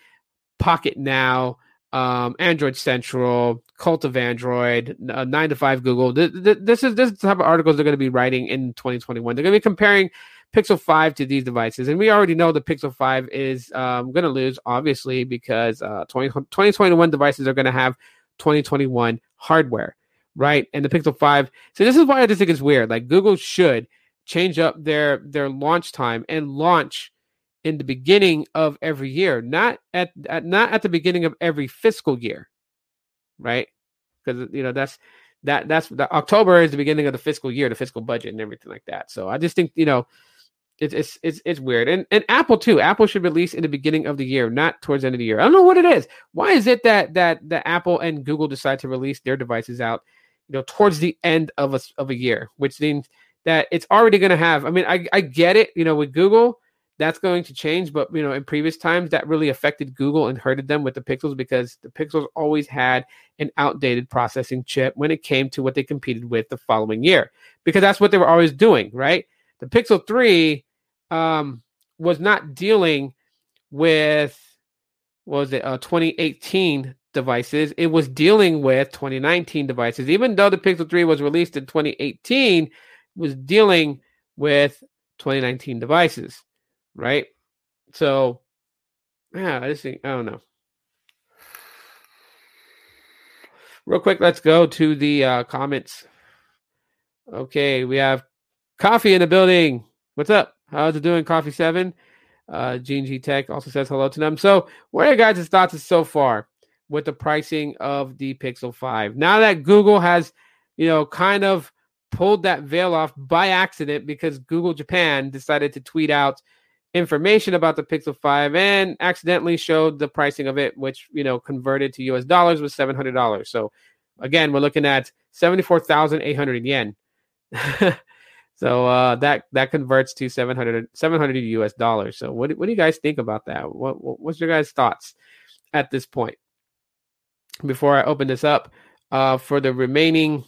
Pocketnow, um, Android Central, Cult of Android, uh, Nine to Five Google. This, this is this is the type of articles they're going to be writing in 2021. They're going to be comparing Pixel 5 to these devices, and we already know the Pixel 5 is um, going to lose, obviously, because uh, 20, 2021 devices are going to have 2021 hardware, right? And the Pixel 5. So this is why I just think it's weird. Like Google should change up their their launch time and launch in the beginning of every year, not at, at not at the beginning of every fiscal year, right? Because you know that's that that's the October is the beginning of the fiscal year, the fiscal budget, and everything like that. So I just think you know it's it's it's, it's weird, and and Apple too. Apple should release in the beginning of the year, not towards the end of the year. I don't know what it is. Why is it that that that Apple and Google decide to release their devices out, you know, towards the end of a of a year, which means that it's already going to have. I mean, I I get it, you know, with Google that's going to change. But you know, in previous times, that really affected Google and hurted them with the Pixels because the Pixels always had an outdated processing chip when it came to what they competed with the following year, because that's what they were always doing, right? The Pixel Three um, was not dealing with what was it uh, 2018 devices. It was dealing with 2019 devices, even though the Pixel 3 was released in 2018, was dealing with 2019 devices right? So, yeah, I just think I don't know. Real quick, let's go to the uh, comments. Okay, we have coffee in the building. What's up? How's it doing, Coffee Seven? Uh, Gene G Tech also says hello to them. So, what are your guys' thoughts so far with the pricing of the Pixel Five? Now that Google has, you know, kind of pulled that veil off by accident because Google Japan decided to tweet out information about the Pixel 5 and accidentally showed the pricing of it, which, you know, converted to US dollars was $700. So again, we're looking at 74,800 yen. <laughs> so uh, that that converts to 700 700 US dollars. So what, what do you guys think about that? What, what's your guys' thoughts at this point? Before I open this up uh, for the remaining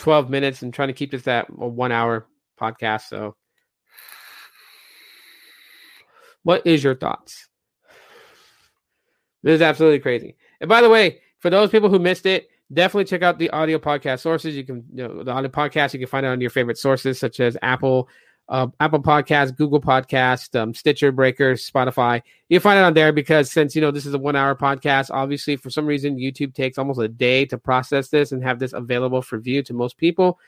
12 minutes and trying to keep this at a one hour podcast. So what is your thoughts? This is absolutely crazy. And by the way, for those people who missed it, definitely check out the audio podcast sources. You can, you know, the audio podcast, you can find it on your favorite sources such as Apple, uh, Apple Podcast, Google Podcast, um, Stitcher, Breaker, Spotify. You'll find it on there because since you know this is a one-hour podcast, obviously for some reason YouTube takes almost a day to process this and have this available for view to most people.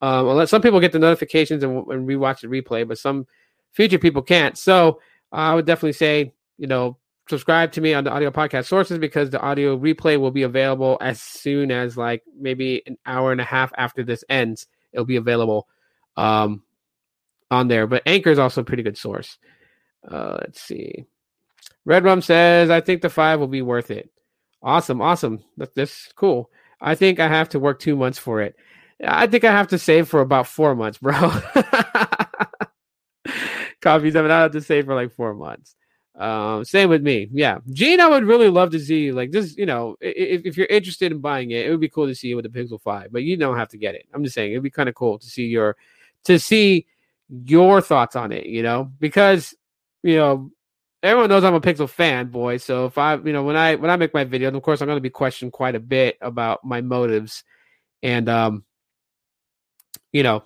Um, unless some people get the notifications and, and rewatch the replay, but some future people can't. So I would definitely say, you know, subscribe to me on the audio podcast sources because the audio replay will be available as soon as like maybe an hour and a half after this ends. It'll be available um, on there. But Anchor is also a pretty good source. Uh, let's see. Red Rum says, I think the five will be worth it. Awesome, awesome. That's, that's cool. I think I have to work two months for it. I think I have to save for about four months, bro. coffees. I mean, I have to save for like four months. Um, same with me. Yeah. Gene, I would really love to see like this, you know, if, if you're interested in buying it, it would be cool to see you with the Pixel 5, but you don't have to get it. I'm just saying it'd be kind of cool to see your to see your thoughts on it, you know, because you know, everyone knows I'm a Pixel fan, boy. So if I, you know, when I when I make my video, of course I'm gonna be questioned quite a bit about my motives. And um, you know,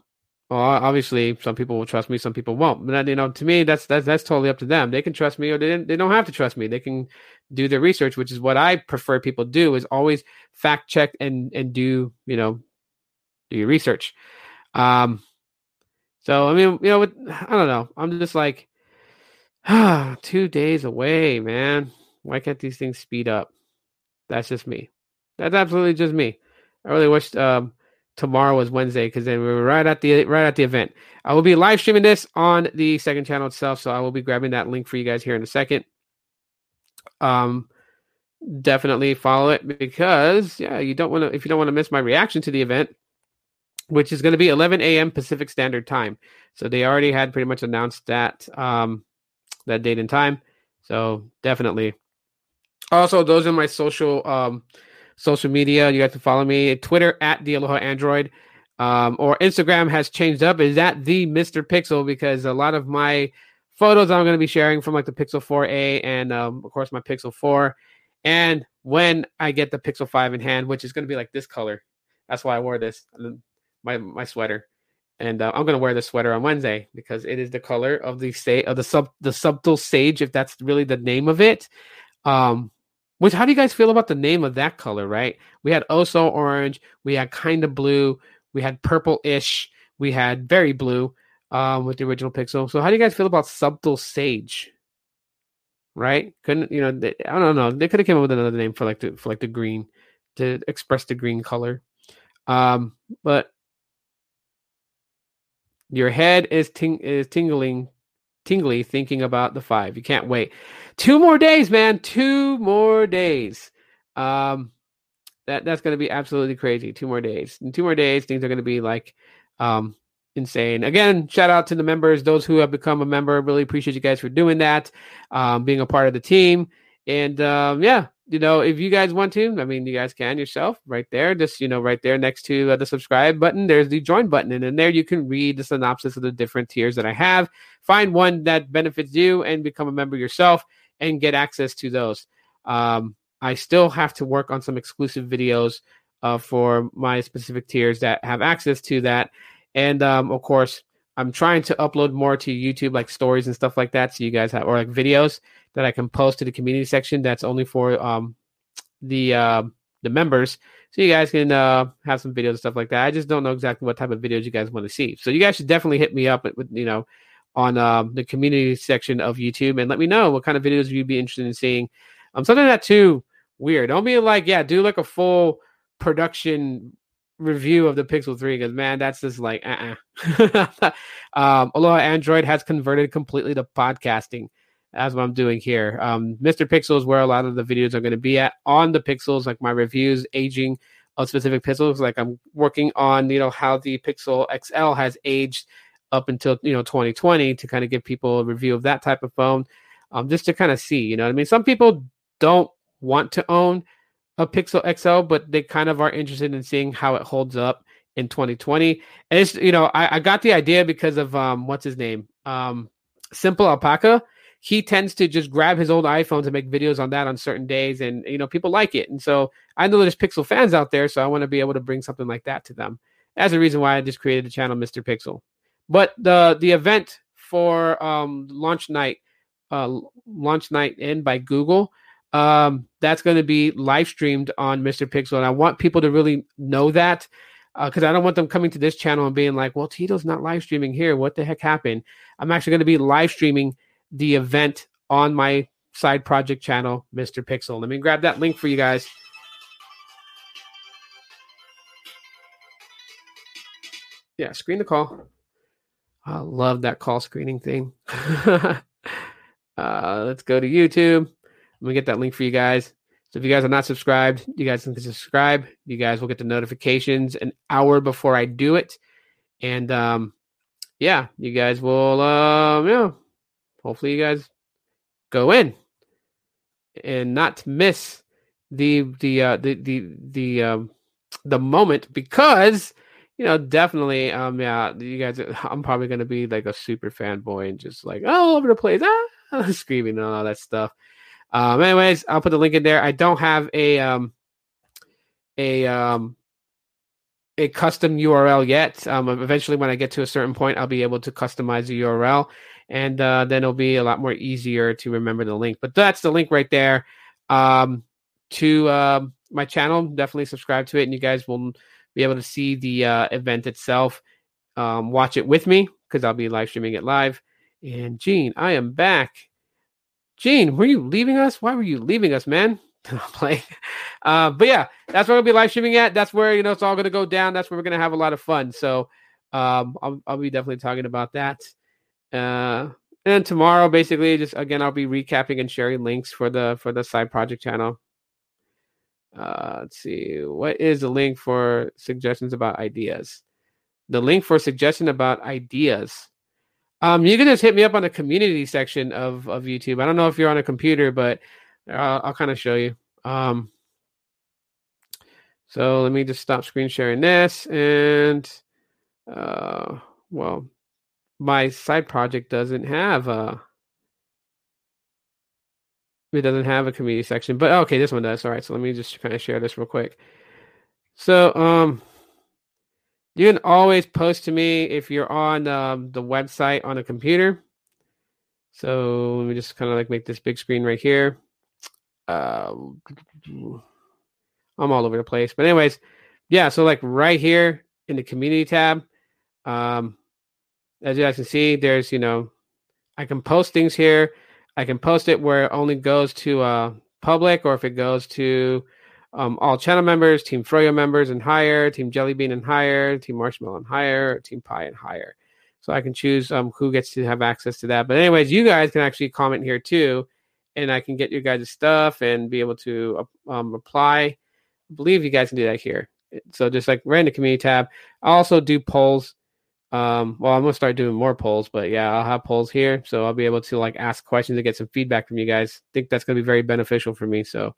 well, obviously, some people will trust me, some people won't. But you know, to me, that's that's that's totally up to them. They can trust me, or they they don't have to trust me. They can do their research, which is what I prefer people do. Is always fact check and and do you know do your research. Um, so I mean, you know, I don't know. I'm just like, ah, <sighs> two days away, man. Why can't these things speed up? That's just me. That's absolutely just me. I really wish um tomorrow was Wednesday because then we were right at the right at the event. I will be live streaming this on the second channel itself, so I will be grabbing that link for you guys here in a second. Um, definitely follow it because yeah, you don't want to if you don't want to miss my reaction to the event, which is going to be 11 a.m. Pacific Standard Time. So they already had pretty much announced that um that date and time. So definitely. Also, those are my social um social media. You have to follow me Twitter at the Aloha Android. Um, or Instagram has changed up. Is that the Mr. Pixel? Because a lot of my photos I'm going to be sharing from like the Pixel 4a and um, of course my Pixel 4. And when I get the Pixel 5 in hand, which is going to be like this color, that's why I wore this my my sweater, and uh, I'm to wear the sweater on Wednesday because it is the color of the state of the sub the subtle sage, if that's really the name of it. Um, which how do you guys feel about the name of that color? Right, we had Oso orange, we had kind of blue, we had purple ish, we had very blue um, with the original Pixel. So how do you guys feel about subtle sage? Right? Couldn't you know? They, I don't know. They could have came up with another name for like the for like the green to express the green color. Um, but your head is ting- is tingling, tingly thinking about the five. You can't wait. Two more days, man. Two more days. Um, that that's going to be absolutely crazy. Two more days. In two more days, things are going to be like um insane. Again, shout out to the members, those who have become a member. Really appreciate you guys for doing that, um, being a part of the team. And um, yeah, you know, if you guys want to, I mean, you guys can yourself right there. Just you know, right there next to uh, the subscribe button, there's the join button, and in there you can read the synopsis of the different tiers that I have. Find one that benefits you and become a member yourself, and get access to those. Um, I still have to work on some exclusive videos uh, for my specific tiers that have access to that and um, of course, I'm trying to upload more to YouTube, like stories and stuff like that. So you guys have, or like videos that I can post to the community section. That's only for um, the uh, the members, so you guys can uh, have some videos and stuff like that. I just don't know exactly what type of videos you guys want to see. So you guys should definitely hit me up with you know on um, the community section of YouTube and let me know what kind of videos you'd be interested in seeing. Um, something that too weird. Don't be like, yeah, do like a full production review of the Pixel 3 because man, that's just like uh-uh. <laughs> um, although Android has converted completely to podcasting, as what I'm doing here. Um, Mr. Pixel is where a lot of the videos are going to be at on the Pixels, like my reviews, aging of specific Pixels. Like I'm working on, you know, how the Pixel XL has aged up until you know 2020 to kind of give people a review of that type of phone, um, just to kind of see. You know, I mean, some people don't want to own a Pixel XL, but they kind of are interested in seeing how it holds up in 2020. And it's you know I, I got the idea because of um what's his name um Simple Alpaca. He tends to just grab his old iPhone to make videos on that on certain days, and you know people like it. And so I know there's Pixel fans out there, so I want to be able to bring something like that to them. That's the reason why I just created the channel, Mr. Pixel. But the the event for um launch night, uh launch night in by Google um, that's going to be live streamed on Mr. Pixel. And I want people to really know that because uh, I don't want them coming to this channel and being like, well, Tito's not live streaming here. What the heck happened? I'm actually going to be live streaming the event on my side project channel, Mr. Pixel. Let me grab that link for you guys. Yeah, screen the call. I love that call screening thing. <laughs> uh, let's go to YouTube. Let me get that link for you guys. So if you guys are not subscribed, you guys can subscribe. You guys will get the notifications an hour before I do it. And um, yeah, you guys will um, yeah. Hopefully you guys go in and not miss the the uh, the the the um, the moment because you know definitely um yeah you guys I'm probably gonna be like a super fanboy and just like all over the place ah <laughs> screaming and all that stuff. Um, anyways, I'll put the link in there. I don't have a um, a um, a custom URL yet. Um, eventually, when I get to a certain point, I'll be able to customize the URL, and uh, then it'll be a lot more easier to remember the link. But that's the link right there um, to uh, my channel. Definitely subscribe to it, and you guys will be able to see the uh, event itself. Um, watch it with me because I'll be live streaming it live. And Gene, I am back. Gene, were you leaving us? Why were you leaving us, man? <laughs> Play, uh, but yeah, that's where we'll be live streaming at. That's where you know it's all going to go down. That's where we're going to have a lot of fun. So um, I'll, I'll be definitely talking about that. Uh, and tomorrow, basically, just again, I'll be recapping and sharing links for the for the side project channel. Uh, let's see, what is the link for suggestions about ideas? The link for suggestion about ideas um, you can just hit me up on the community section of of YouTube. I don't know if you're on a computer, but I'll, I'll kind of show you. Um, so let me just stop screen sharing this, and uh, well, my side project doesn't have a it doesn't have a community section, but okay, this one does. All right, so let me just kind of share this real quick. So, um, you can always post to me if you're on um, the website on a computer. So let me just kind of like make this big screen right here. Uh, I'm all over the place, but anyways, yeah. So like right here in the community tab, um, as you guys can see, there's you know, I can post things here. I can post it where it only goes to uh, public, or if it goes to um, all channel members, Team Froyo members and higher, Team Jellybean and higher, Team Marshmallow and higher, Team Pie and higher. So I can choose um, who gets to have access to that. But anyways, you guys can actually comment here too, and I can get your guys' stuff and be able to um, reply. I believe you guys can do that here. So just like the community tab. I also do polls. Um, well, I'm gonna start doing more polls, but yeah, I'll have polls here, so I'll be able to like ask questions and get some feedback from you guys. I think that's gonna be very beneficial for me. So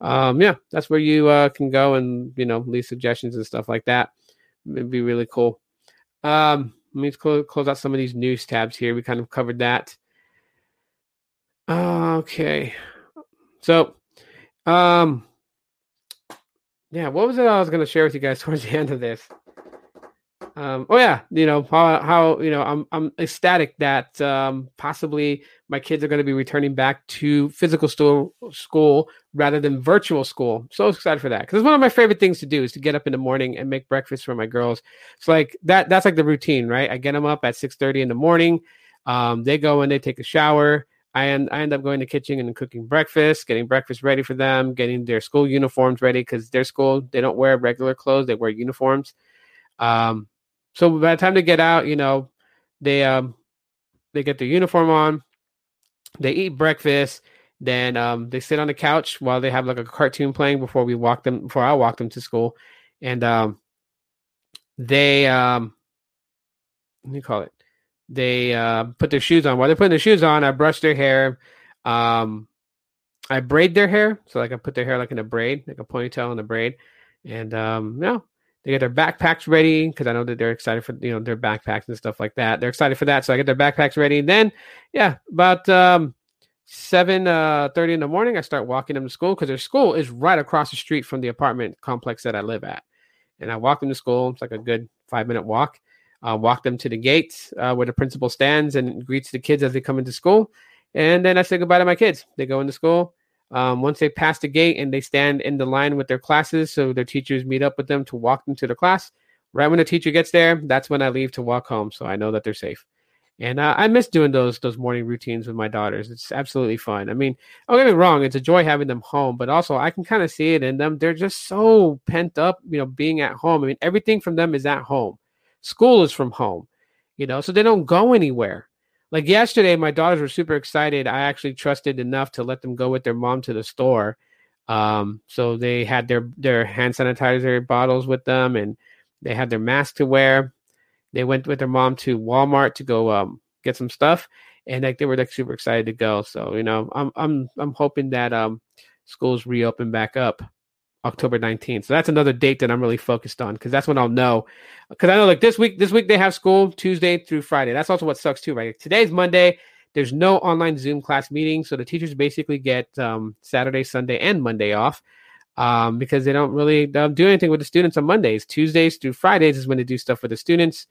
um, yeah, that's where you uh, can go and you know leave suggestions and stuff like that. It'd be really cool. Um, let me close, close out some of these news tabs here. We kind of covered that. Okay, so um, yeah, what was it I was to share with you guys <laughs> towards the end of this? Um, oh yeah, you know how how you know I'm I'm ecstatic that um, possibly my kids are going to be returning back to physical school school rather than virtual school. So excited for that because it's one of my favorite things to do is to get up in the morning and make breakfast for my girls. It's like that that's like the routine, right? I get them up at six thirty in the morning. Um, they go and they take a shower. I end, I end up going to the kitchen and cooking breakfast, getting breakfast ready for them, getting their school uniforms ready because their school they don't wear regular clothes; they wear uniforms. Um, so by the time they get out, you know, they um they get their uniform on, they eat breakfast, then um they sit on the couch while they have like a cartoon playing before we walk them before I walk them to school. And um they um what do you call it? They uh put their shoes on. While they're putting their shoes on, I brush their hair. Um I braid their hair. So like I put their hair like in a braid, like a ponytail and a braid. And um yeah, they get their backpacks ready because I know that they're excited for you know their backpacks and stuff like that. They're excited for that, so I get their backpacks ready. And then, yeah, about um, seven uh, thirty in the morning, I start walking them to school because their school is right across the street from the apartment complex that I live at. And I walk them to school. It's like a good five minute walk. Uh, walk them to the gate uh, where the principal stands and greets the kids as they come into school. And then I say goodbye to my kids. They go into school. Um, once they pass the gate and they stand in the line with their classes, so their teachers meet up with them to walk them to the class. Right when the teacher gets there, that's when I leave to walk home, so I know that they're safe. And uh, I miss doing those those morning routines with my daughters. It's absolutely fun. I mean, don't get me wrong; it's a joy having them home, but also I can kind of see it in them. They're just so pent up, you know, being at home. I mean, everything from them is at home. School is from home, you know, so they don't go anywhere like yesterday my daughters were super excited. I actually trusted enough to let them go with their mom to the store. Um, so they had their their hand sanitizer bottles with them and they had their mask to wear. They went with their mom to walmart to go um, get some stuff and like they were like super excited to go. So you know i'm i'm i'm hoping that um schools reopen back up October 19th. So that's another date that I'm really focused on because that's when I'll know. Because I know like this week, this week they have school Tuesday through Friday. That's also what sucks too, right? Today's Monday. There's no online Zoom class meeting, so the teachers basically get um, Saturday, Sunday, and Monday off um, because they don't really um, do anything with the students on Mondays. Tuesdays through Fridays is when they do stuff with the students,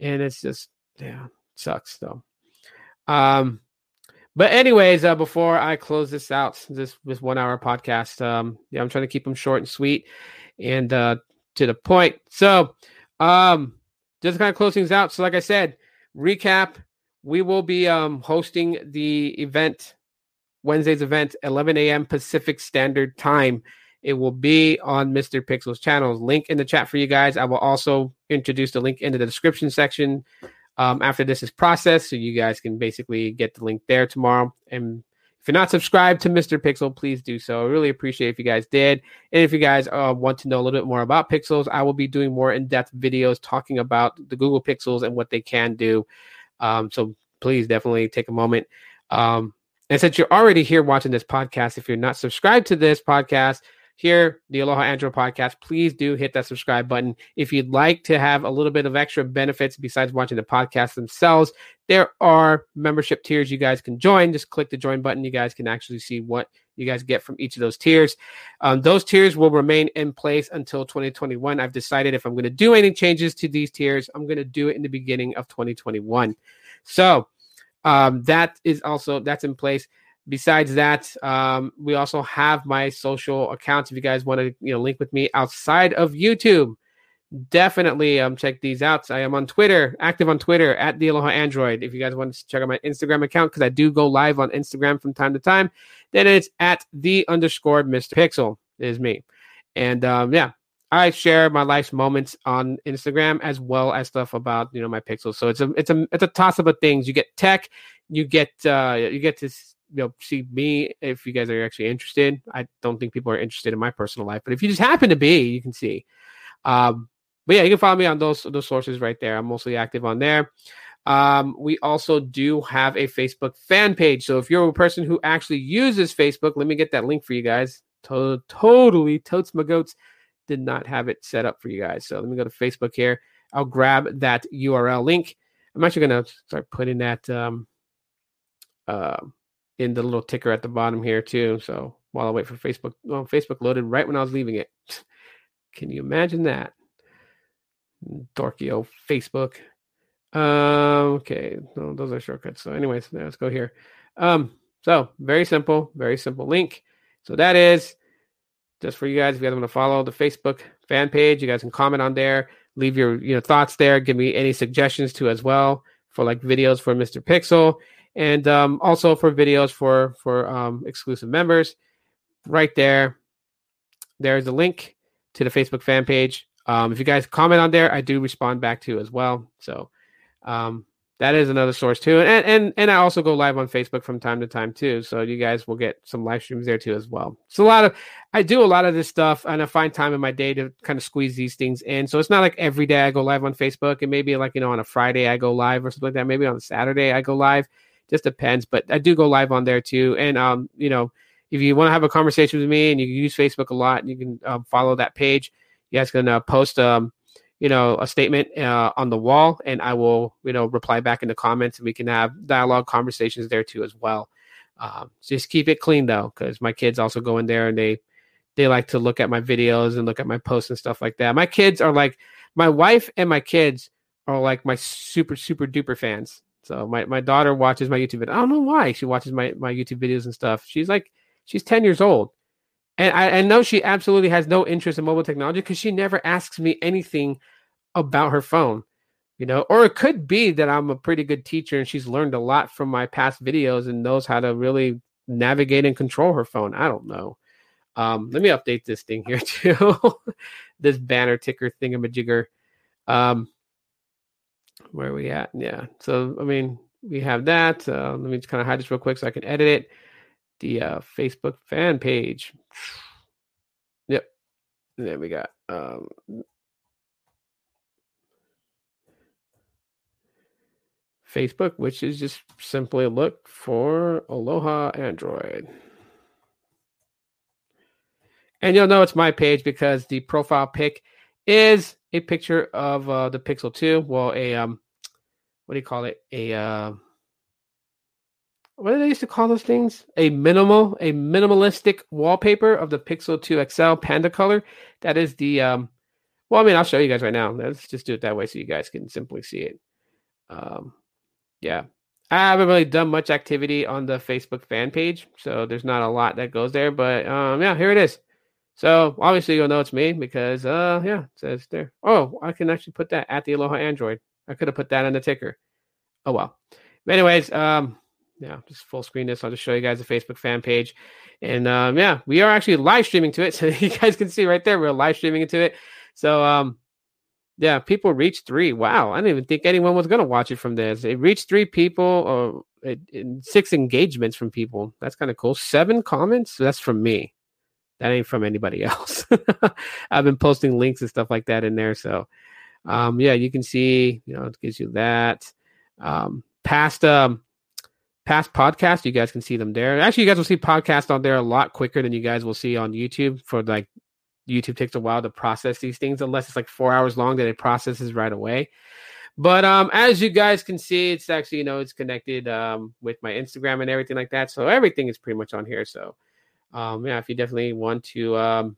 and it's just yeah, sucks though. Um, but anyways, uh, before I close this out, this this one hour podcast, um, yeah, I'm trying to keep them short and sweet and uh, to the point. So, um, just kind of close things out. So, like I said, recap: we will be um, hosting the event Wednesday's event, 11 a.m. Pacific Standard Time. It will be on Mr. Pixel's channel. Link in the chat for you guys. I will also introduce the link into the description section um, after this is processed. So you guys can basically get the link there tomorrow. And if you're not subscribed to Mr. Pixel, please do so. I really appreciate if you guys did. And if you guys uh, want to know a little bit more about Pixels, I will be doing more in depth videos talking about the Google Pixels and what they can do. Um, so please definitely take a moment. Um, and since you're already here watching this podcast, if you're not subscribed to this podcast, here, the Aloha Android podcast, please do hit that subscribe button. If you'd like to have a little bit of extra benefits besides watching the podcast themselves, there are membership tiers you guys can join. Just click the join button. You guys can actually see what you guys get from each of those tiers. Um, those tiers will remain in place until 2021. I've decided if I'm going to do any changes to these tiers, I'm going to do it in the beginning of 2021. So um, that is also that's in place besides that, um, we also have my social accounts. If you guys want to, you know, link with me outside of YouTube, definitely um, check these out. I am on Twitter, active on Twitter at the Aloha Android. If you guys want to check out my Instagram account, because I do go live on Instagram from time to time, then it's at the underscore Mr. Pixel is me. And um, yeah, I share my life's moments on Instagram as well as stuff about you know my pixels. So it's a it's a it's a toss up of things. You get tech, you get uh, you get to you know see me if you guys are actually interested. I don't think people are interested in my personal life, but if you just happen to be, you can see. Um, but yeah, you can follow me on those those sources right there. I'm mostly active on there. Um, we also do have a Facebook fan page. So if you're a person who actually uses Facebook, let me get that link for you guys. To- totally, totes my goats did not have it set up for you guys. So let me go to Facebook here. I'll grab that URL link. I'm actually going to start putting that um, uh, in the little ticker at the bottom here too. So while I wait for Facebook, well, Facebook loaded right when I was leaving it. <laughs> Can you imagine that? Dorkio Facebook. Um, okay, no, those are shortcuts. So, anyways, let's go here. Um, so very simple, very simple link. So that is just for you guys. If you guys want to follow the Facebook fan page, you guys can comment on there, leave your you know thoughts there, give me any suggestions too as well for like videos for Mr. Pixel and um, also for videos for for um, exclusive members. Right there, there's a link to the Facebook fan page. Um, if you guys comment on there, I do respond back to as well. So um, that is another source too, and and and I also go live on Facebook from time to time too. So you guys will get some live streams there too as well. So a lot of I do a lot of this stuff, and I find time in my day to kind of squeeze these things in. So it's not like every day I go live on Facebook, and maybe like you know on a Friday I go live or something like that. Maybe on a Saturday I go live just depends. But I do go live on there too. And um, you know, if you want to have a conversation with me and you use Facebook a lot, and you can um, follow that page. You guys can uh, post um, you know, a statement uh, on the wall, and I will, you know, reply back in the comments, and we can have dialogue conversations there too as well. Um, just keep it clean though, because my kids also go in there and they they like to look at my videos and look at my posts and stuff like that. My kids are like my wife and my kids are like my super super duper fans. So my, my daughter watches my YouTube video. I don't know why she watches my, my YouTube videos and stuff. She's like she's 10 years old. And I, I know she absolutely has no interest in mobile technology because she never asks me anything about her phone. You know, or it could be that I'm a pretty good teacher and she's learned a lot from my past videos and knows how to really navigate and control her phone. I don't know. Um, let me update this thing here <laughs> too. this banner ticker thingamajigger. Um, where are we at? Yeah. So, I mean, we have that. Uh, let me just kind of hide this real quick so I can edit it. The uh, Facebook fan page. <sighs> Yep. And then we got um, Facebook, which is just simply look for Aloha Android. And you'll know it's my page because the profile pic is a picture of uh, the Pixel 2. Well, a um, what do you call it? A uh, what do they used to call those things? A minimal, a minimalistic wallpaper of the Pixel 2 XL Panda color. That is the um. Well, I mean, I'll show you guys right now. Let's just do it that way so you guys can simply see it. Um, yeah, I haven't really done much activity on the Facebook fan page, so there's not a lot that goes there. But um, yeah, here it is. So obviously you'll know it's me because uh yeah, it says there. Oh, I can actually put that at the Aloha Android. I could have put that on the ticker. Oh well. But anyways, um yeah, just full screen this. I'll just show you guys the Facebook fan page. And um yeah, we are actually live streaming to it. <laughs> So you guys can see right there, we're live streaming into it. So um yeah, people reached three. Wow, I didn't even think anyone was gonna watch it from this. It reached three people or six engagements from people. That's kind of cool. Seven comments. That's from me. That ain't from anybody <laughs> else. I've been posting links and stuff like that in there. So, um, yeah, you can see, you know, it gives you that. Um, past, um, past podcasts, you guys can see them there. Actually, you guys will see podcasts on there a lot quicker than you guys will see on YouTube. For like, YouTube takes a while to process these things, unless it's like four hours long that it processes right away. But um, as you guys can see, it's actually you know it's connected um, with my Instagram and everything like that. So everything is pretty much on here. So um, yeah, if you definitely want to um,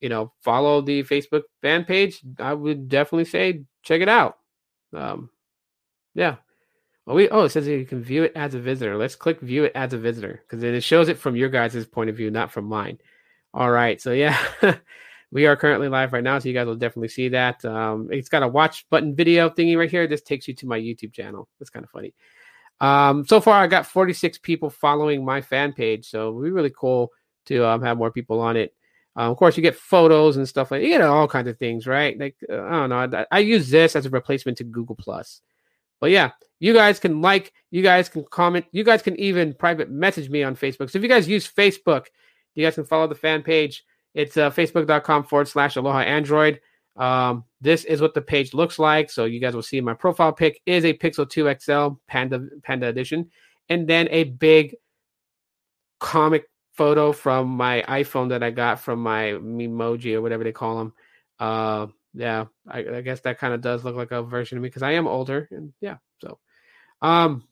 you know follow the Facebook fan page, I would definitely say check it out. Um, yeah. Oh, we oh it says you can view it as a visitor. Let's click view it as a visitor because then it shows it from your guys' point of view, not from mine. All right, so yeah. <laughs> we are currently live right now, so you guys will definitely see that. Um, it's got a watch button video thingy right here. This takes you to my YouTube channel. It's kind of funny. Um, so far, I got 46 people following my fan page, so it'd be really cool to um, have more people on it. Um, of course, you get photos and stuff like you get all kinds of things, right? Like uh, I don't know. I, I, use this as a replacement to Google Plus. But yeah, you guys can like, you guys can comment, you guys can even private message me on Facebook. So if you guys use Facebook, you guys can follow the fan page. It's uh, facebook.com forward slash aloha android. Um, this is what the page looks like. So you guys will see my profile pic is a Pixel 2 XL Panda Panda Edition, and then a big comic photo from my iPhone that I got from my Memoji or whatever they call them. Uh, yeah, I, I guess that kind of does look like a version of me because I am older, and yeah, so um,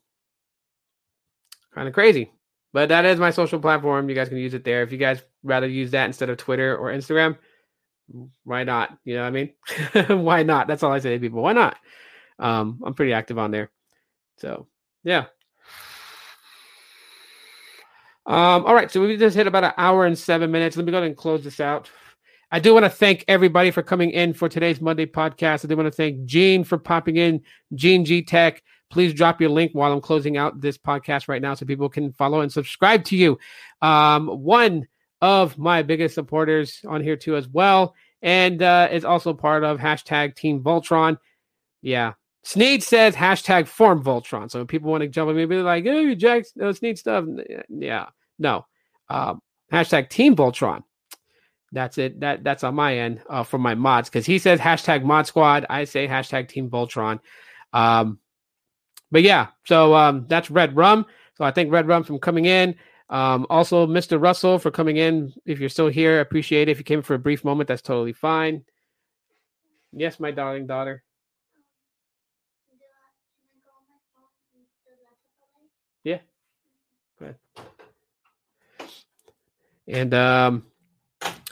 kind of crazy. But that is my social platform. You guys can use it there. If you guys rather use that instead of Twitter or Instagram, why not? You know what I mean? <laughs> why not? That's all I say to people. Why not? Um, I'm pretty active on there. So yeah. Um, all right, so we just hit about an hour and seven minutes. Let me go ahead and close this out. I do want to thank everybody for coming in for today's Monday podcast. I do want to thank Gene for popping in, Gene G Tech please drop your link while I'm closing out this podcast right now so people can follow and subscribe to you. Um, one of my biggest supporters on here too as well, and uh, is also part of hashtag Team Voltron. Yeah. Sneed says hashtag form Voltron. So people want to jump on me and be like, oh, you Jack, no, Sneed stuff. Yeah. No. Um, hashtag Team Voltron. That's it. That that's on my end uh, for my mods because he says hashtag Mod Squad. I say hashtag Team Voltron. Um, but yeah, so um, that's Red Rum. So I thank Red Rum for coming in. Um, also, Mr. Russell for coming in. If you're still here, appreciate it. If you came for a brief moment, that's totally fine. Yes, my darling daughter. Yeah. Good. And um,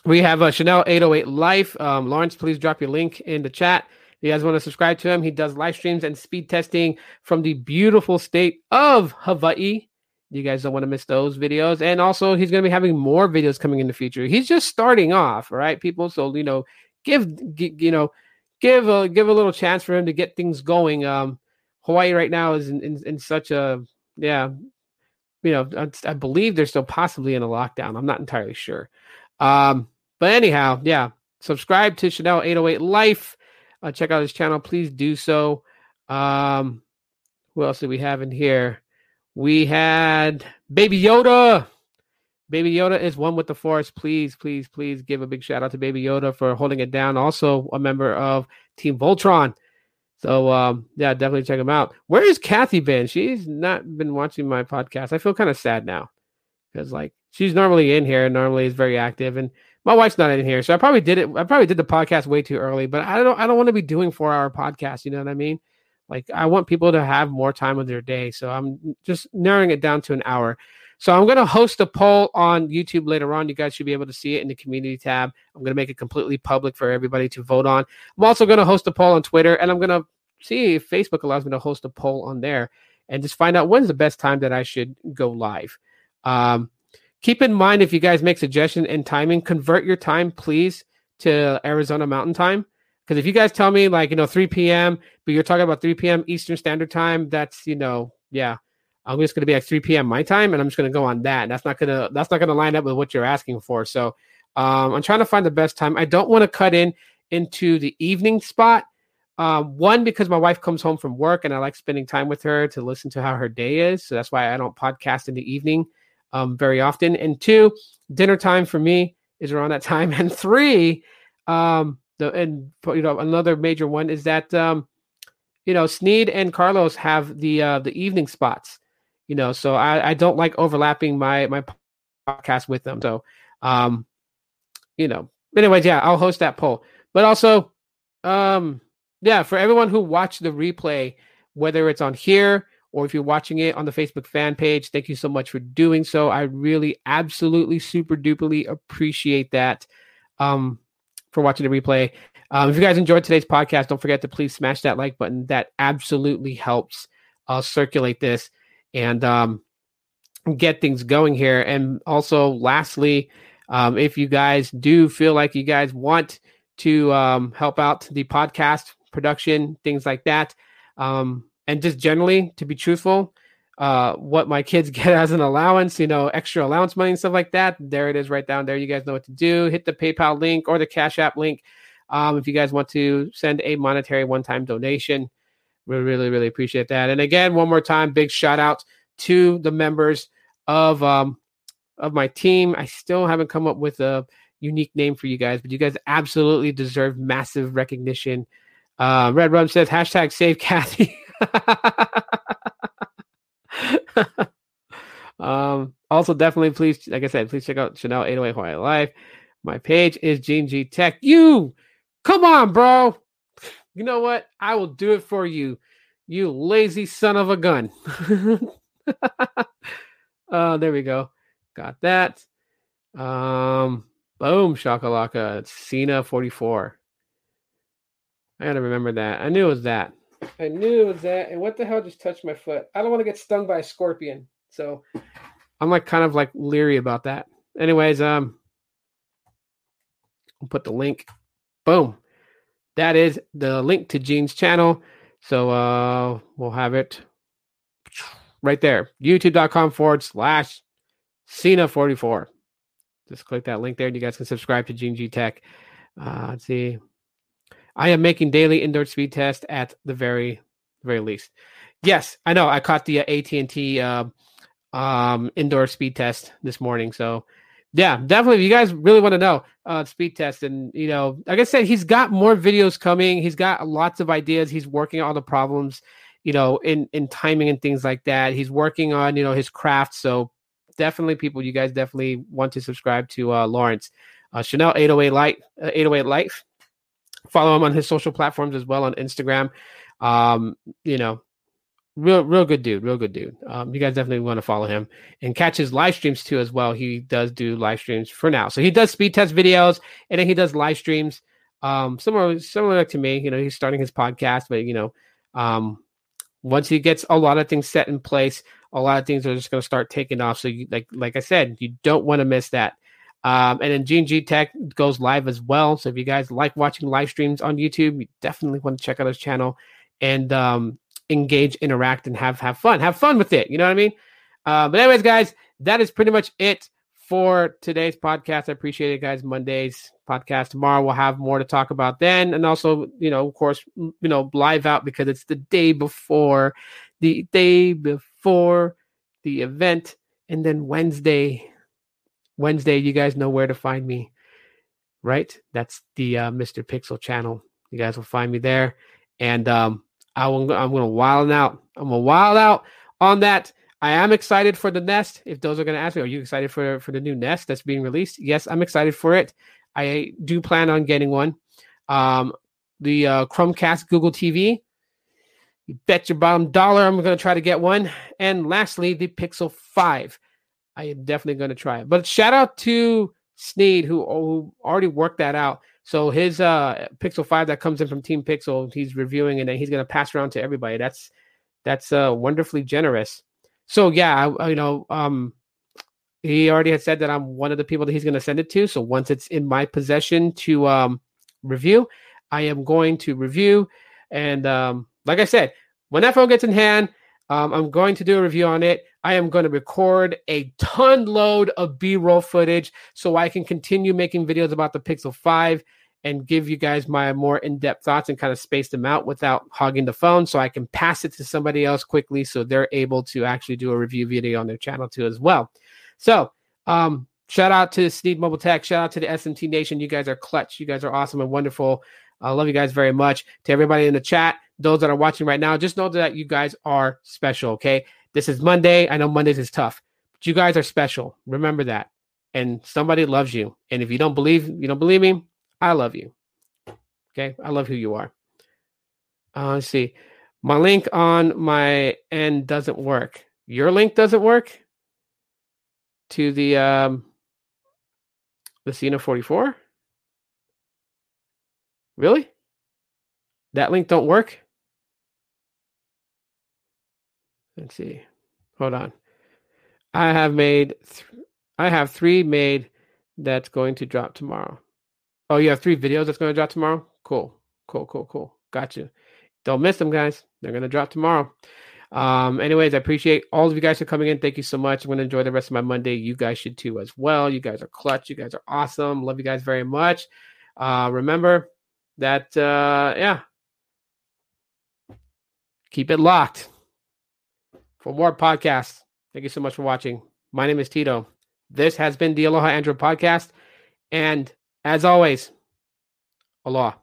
we have a Chanel 808 Life. Um, Lawrence, please drop your link in the chat If you guys want to subscribe to him, he does live streams and speed testing from the beautiful state of Hawaii. You guys don't want to miss those videos. And also, he's going to be having more videos coming in the future. He's just starting off, right, people? So, you know, give, you know, give a give a little chance for him to get things going. Um, Hawaii right now is in, in, in such a yeah, you know, I, I, believe they're still possibly in a lockdown. I'm not entirely sure. Um, but anyhow, yeah, subscribe to Chanel 808 Life uh, check out his channel, please do so. Um, who else do we have in here? We had Baby Yoda. Baby Yoda is one with the force. Please, please, please give a big shout out to Baby Yoda for holding it down. Also, a member of Team Voltron. So um, yeah, definitely check him out. Where is Kathy been? She's not been watching my podcast. I feel kind of sad now because like she's normally in here, and normally is very active, and my wife's not in here, so I probably did it. I probably did the podcast way too early, but I don't. I don't want to be doing four hour podcasts. You know what I mean? Like I want people to have more time of their day, so I'm just narrowing it down to an hour. So I'm going to host a poll on YouTube later on. You guys should be able to see it in the community tab. I'm going to make it completely public for everybody to vote on. I'm also going to host a poll on Twitter, and I'm going to see if Facebook allows me to host a poll on there and just find out when's the best time that I should go live. Um, keep in mind if you guys make suggestions and timing, convert your time, please, to Arizona Mountain Time. Because if you guys tell me like you know 3 p.m., but you're talking about 3 p.m. Eastern Standard Time, that's you know yeah, I'm just going to be at 3 p.m. my time, and I'm just going to go on that. And that's not gonna that's not gonna line up with what you're asking for. So um, I'm trying to find the best time. I don't want to cut in into the evening spot. Um, one because my wife comes home from work and I like spending time with her to listen to how her day is. So that's why I don't podcast in the evening um, very often. And two, dinner time for me is around that time. <laughs> And three, um, the and you know another major one is that um, you know Sneed and Carlos have the uh, the evening spots. you know, so I, I don't like overlapping my my podcast with them. So, um, you know, anyways, yeah, I'll host that poll. But also, um, yeah, for everyone who watched the replay, whether it's on here or if you're watching it on the Facebook fan page, thank you so much for doing so. I really, absolutely, super duperly appreciate that. Um, for watching the replay. Um, if you guys enjoyed today's podcast, don't forget to please smash that like button. That absolutely helps uh, circulate this and um, get things going here. And also, lastly, um, if you guys do feel like you guys want to um, help out the podcast production, things like that, um, and just generally to be truthful, uh, what my kids <laughs> get as an allowance, you know, extra allowance money and stuff like that. There it is right down there. You guys know what to do. Hit the PayPal link or the Cash App link um, if you guys want to send a monetary one time donation. We really, really appreciate that. And again, one more time, big shout out to the members of um, of my team. I still haven't come up with a unique name for you guys, but you guys absolutely deserve massive recognition. Uh, Red Rum says hashtag save Kathy. <laughs> <laughs> um, also, definitely, please, like I said, please check out Chanel 808 Hawaii Life. My page is Gene G Tech. You, come on, bro. You know what? I will do it for you. You lazy son of a gun. <laughs> uh, there we go. Got that. Um, boom, shakalaka. It's Cena 44. I gotta remember that. I knew it was that. I knew that. And what the hell just touched my foot? I don't want to get stung by a scorpion. So I'm like kind of like leery about that. Anyways, um I'll put the link. Boom. That is the link to Gene's channel. So uh we'll have it right there. YouTube.com forward slash Cena44. Just click that link there and you guys can subscribe to Gene G Tech. Uh let's see. I am making daily indoor speed test at the very, very least. Yes, I know. I caught the uh, AT and T uh, um, indoor speed test this morning. So, yeah, definitely. If you guys really want to know uh, speed test, and you know, like I said, he's got more videos coming. He's got lots of ideas. He's working on the problems, you know, in in timing and things like that. He's working on you know his craft. So, definitely, people, you guys definitely want to subscribe to uh, Lawrence uh, Chanel 808 Light, uh, 808 Life follow him on his social platforms as well on Instagram. Um, you know, real real good dude, real good dude. Um, you guys definitely want to follow him and catch his live streams too as well. He does do live streams for now, so he does speed test videos and then he does live streams. Um, similar similar to me, you know, he's starting his podcast, but you know, um, once he gets a lot of things set in place, a lot of things are just going to start taking off. So, you, like like I said, you don't want to miss that. Um, and then Gene G Tech goes live as well. So if you guys like watching live streams on YouTube, you definitely want to check out his channel and um, engage, interact, and have have fun. Have fun with it. You know what I mean? Uh, but anyways, guys, that is pretty much it for today's podcast. I appreciate it, guys. Monday's podcast tomorrow. We'll have more to talk about then, and also, you know, of course, you know, live out because it's the day before, the day before the event, and then Wednesday Wednesday, you guys know where to find me, right? That's the uh, Mr. Pixel channel. You guys will find me there, and um, I will. I'm to wild out. I'm to wild out on that. I am excited for the Nest. If those are going to ask me, are you excited for for the new Nest that's being released? Yes, I'm excited for it. I do plan on getting one. Um, the uh, Chromecast Google TV. You bet your bottom dollar I'm going to try to get one. And lastly, the Pixel 5. I am definitely going to try it. But shout out to Sneed who, who already worked that out. So his uh Pixel 5 that comes in from Team Pixel, he's reviewing and then he's going to pass around to everybody. That's that's uh wonderfully generous. So yeah, I, you know, um he already had said that I'm one of the people that he's going to send it to. So once it's in my possession to um review, I am going to review and um like I said, when that phone gets in hand, um, I'm going to do a review on it. I am going to record a ton load of B-roll footage so I can continue making videos about the Pixel 5 and give you guys my more in-depth thoughts and kind of space them out without hogging the phone so I can pass it to somebody else quickly so they're able to actually do a review video on their channel too as well. So, um, shout out to Sneed Mobile Tech, shout out to the SMT Nation. You guys are clutch. You guys are awesome and wonderful. I love you guys very much. To everybody in the chat, those that are watching right now, just know that you guys are special, okay? This is Monday. I know Mondays is tough, but you guys are special. Remember that. And somebody loves you. And if you don't believe, you don't believe me, I love you. Okay. I love who you are. Uh, let's see. My link on my end doesn't work. Your link doesn't work to the um the Cena 44? Really? That link don't work? Let's see. Hold on. I have made th- I have 3 made that's going to drop tomorrow. Oh, you have 3 videos that's going to drop tomorrow? Cool. Cool, cool, cool. Got you. Don't miss them, guys. They're going to drop tomorrow. Um, anyways, I appreciate all of you guys for coming in. Thank you so much. I'm going to enjoy the rest of my Monday. You guys should too as well. You guys are clutch. You guys are awesome. Love you guys very much. Uh, remember that, uh, yeah, keep it locked for more podcasts. Thank you so much for watching. My name is Tito. This has been the Aloha Android podcast. And as always, aloha.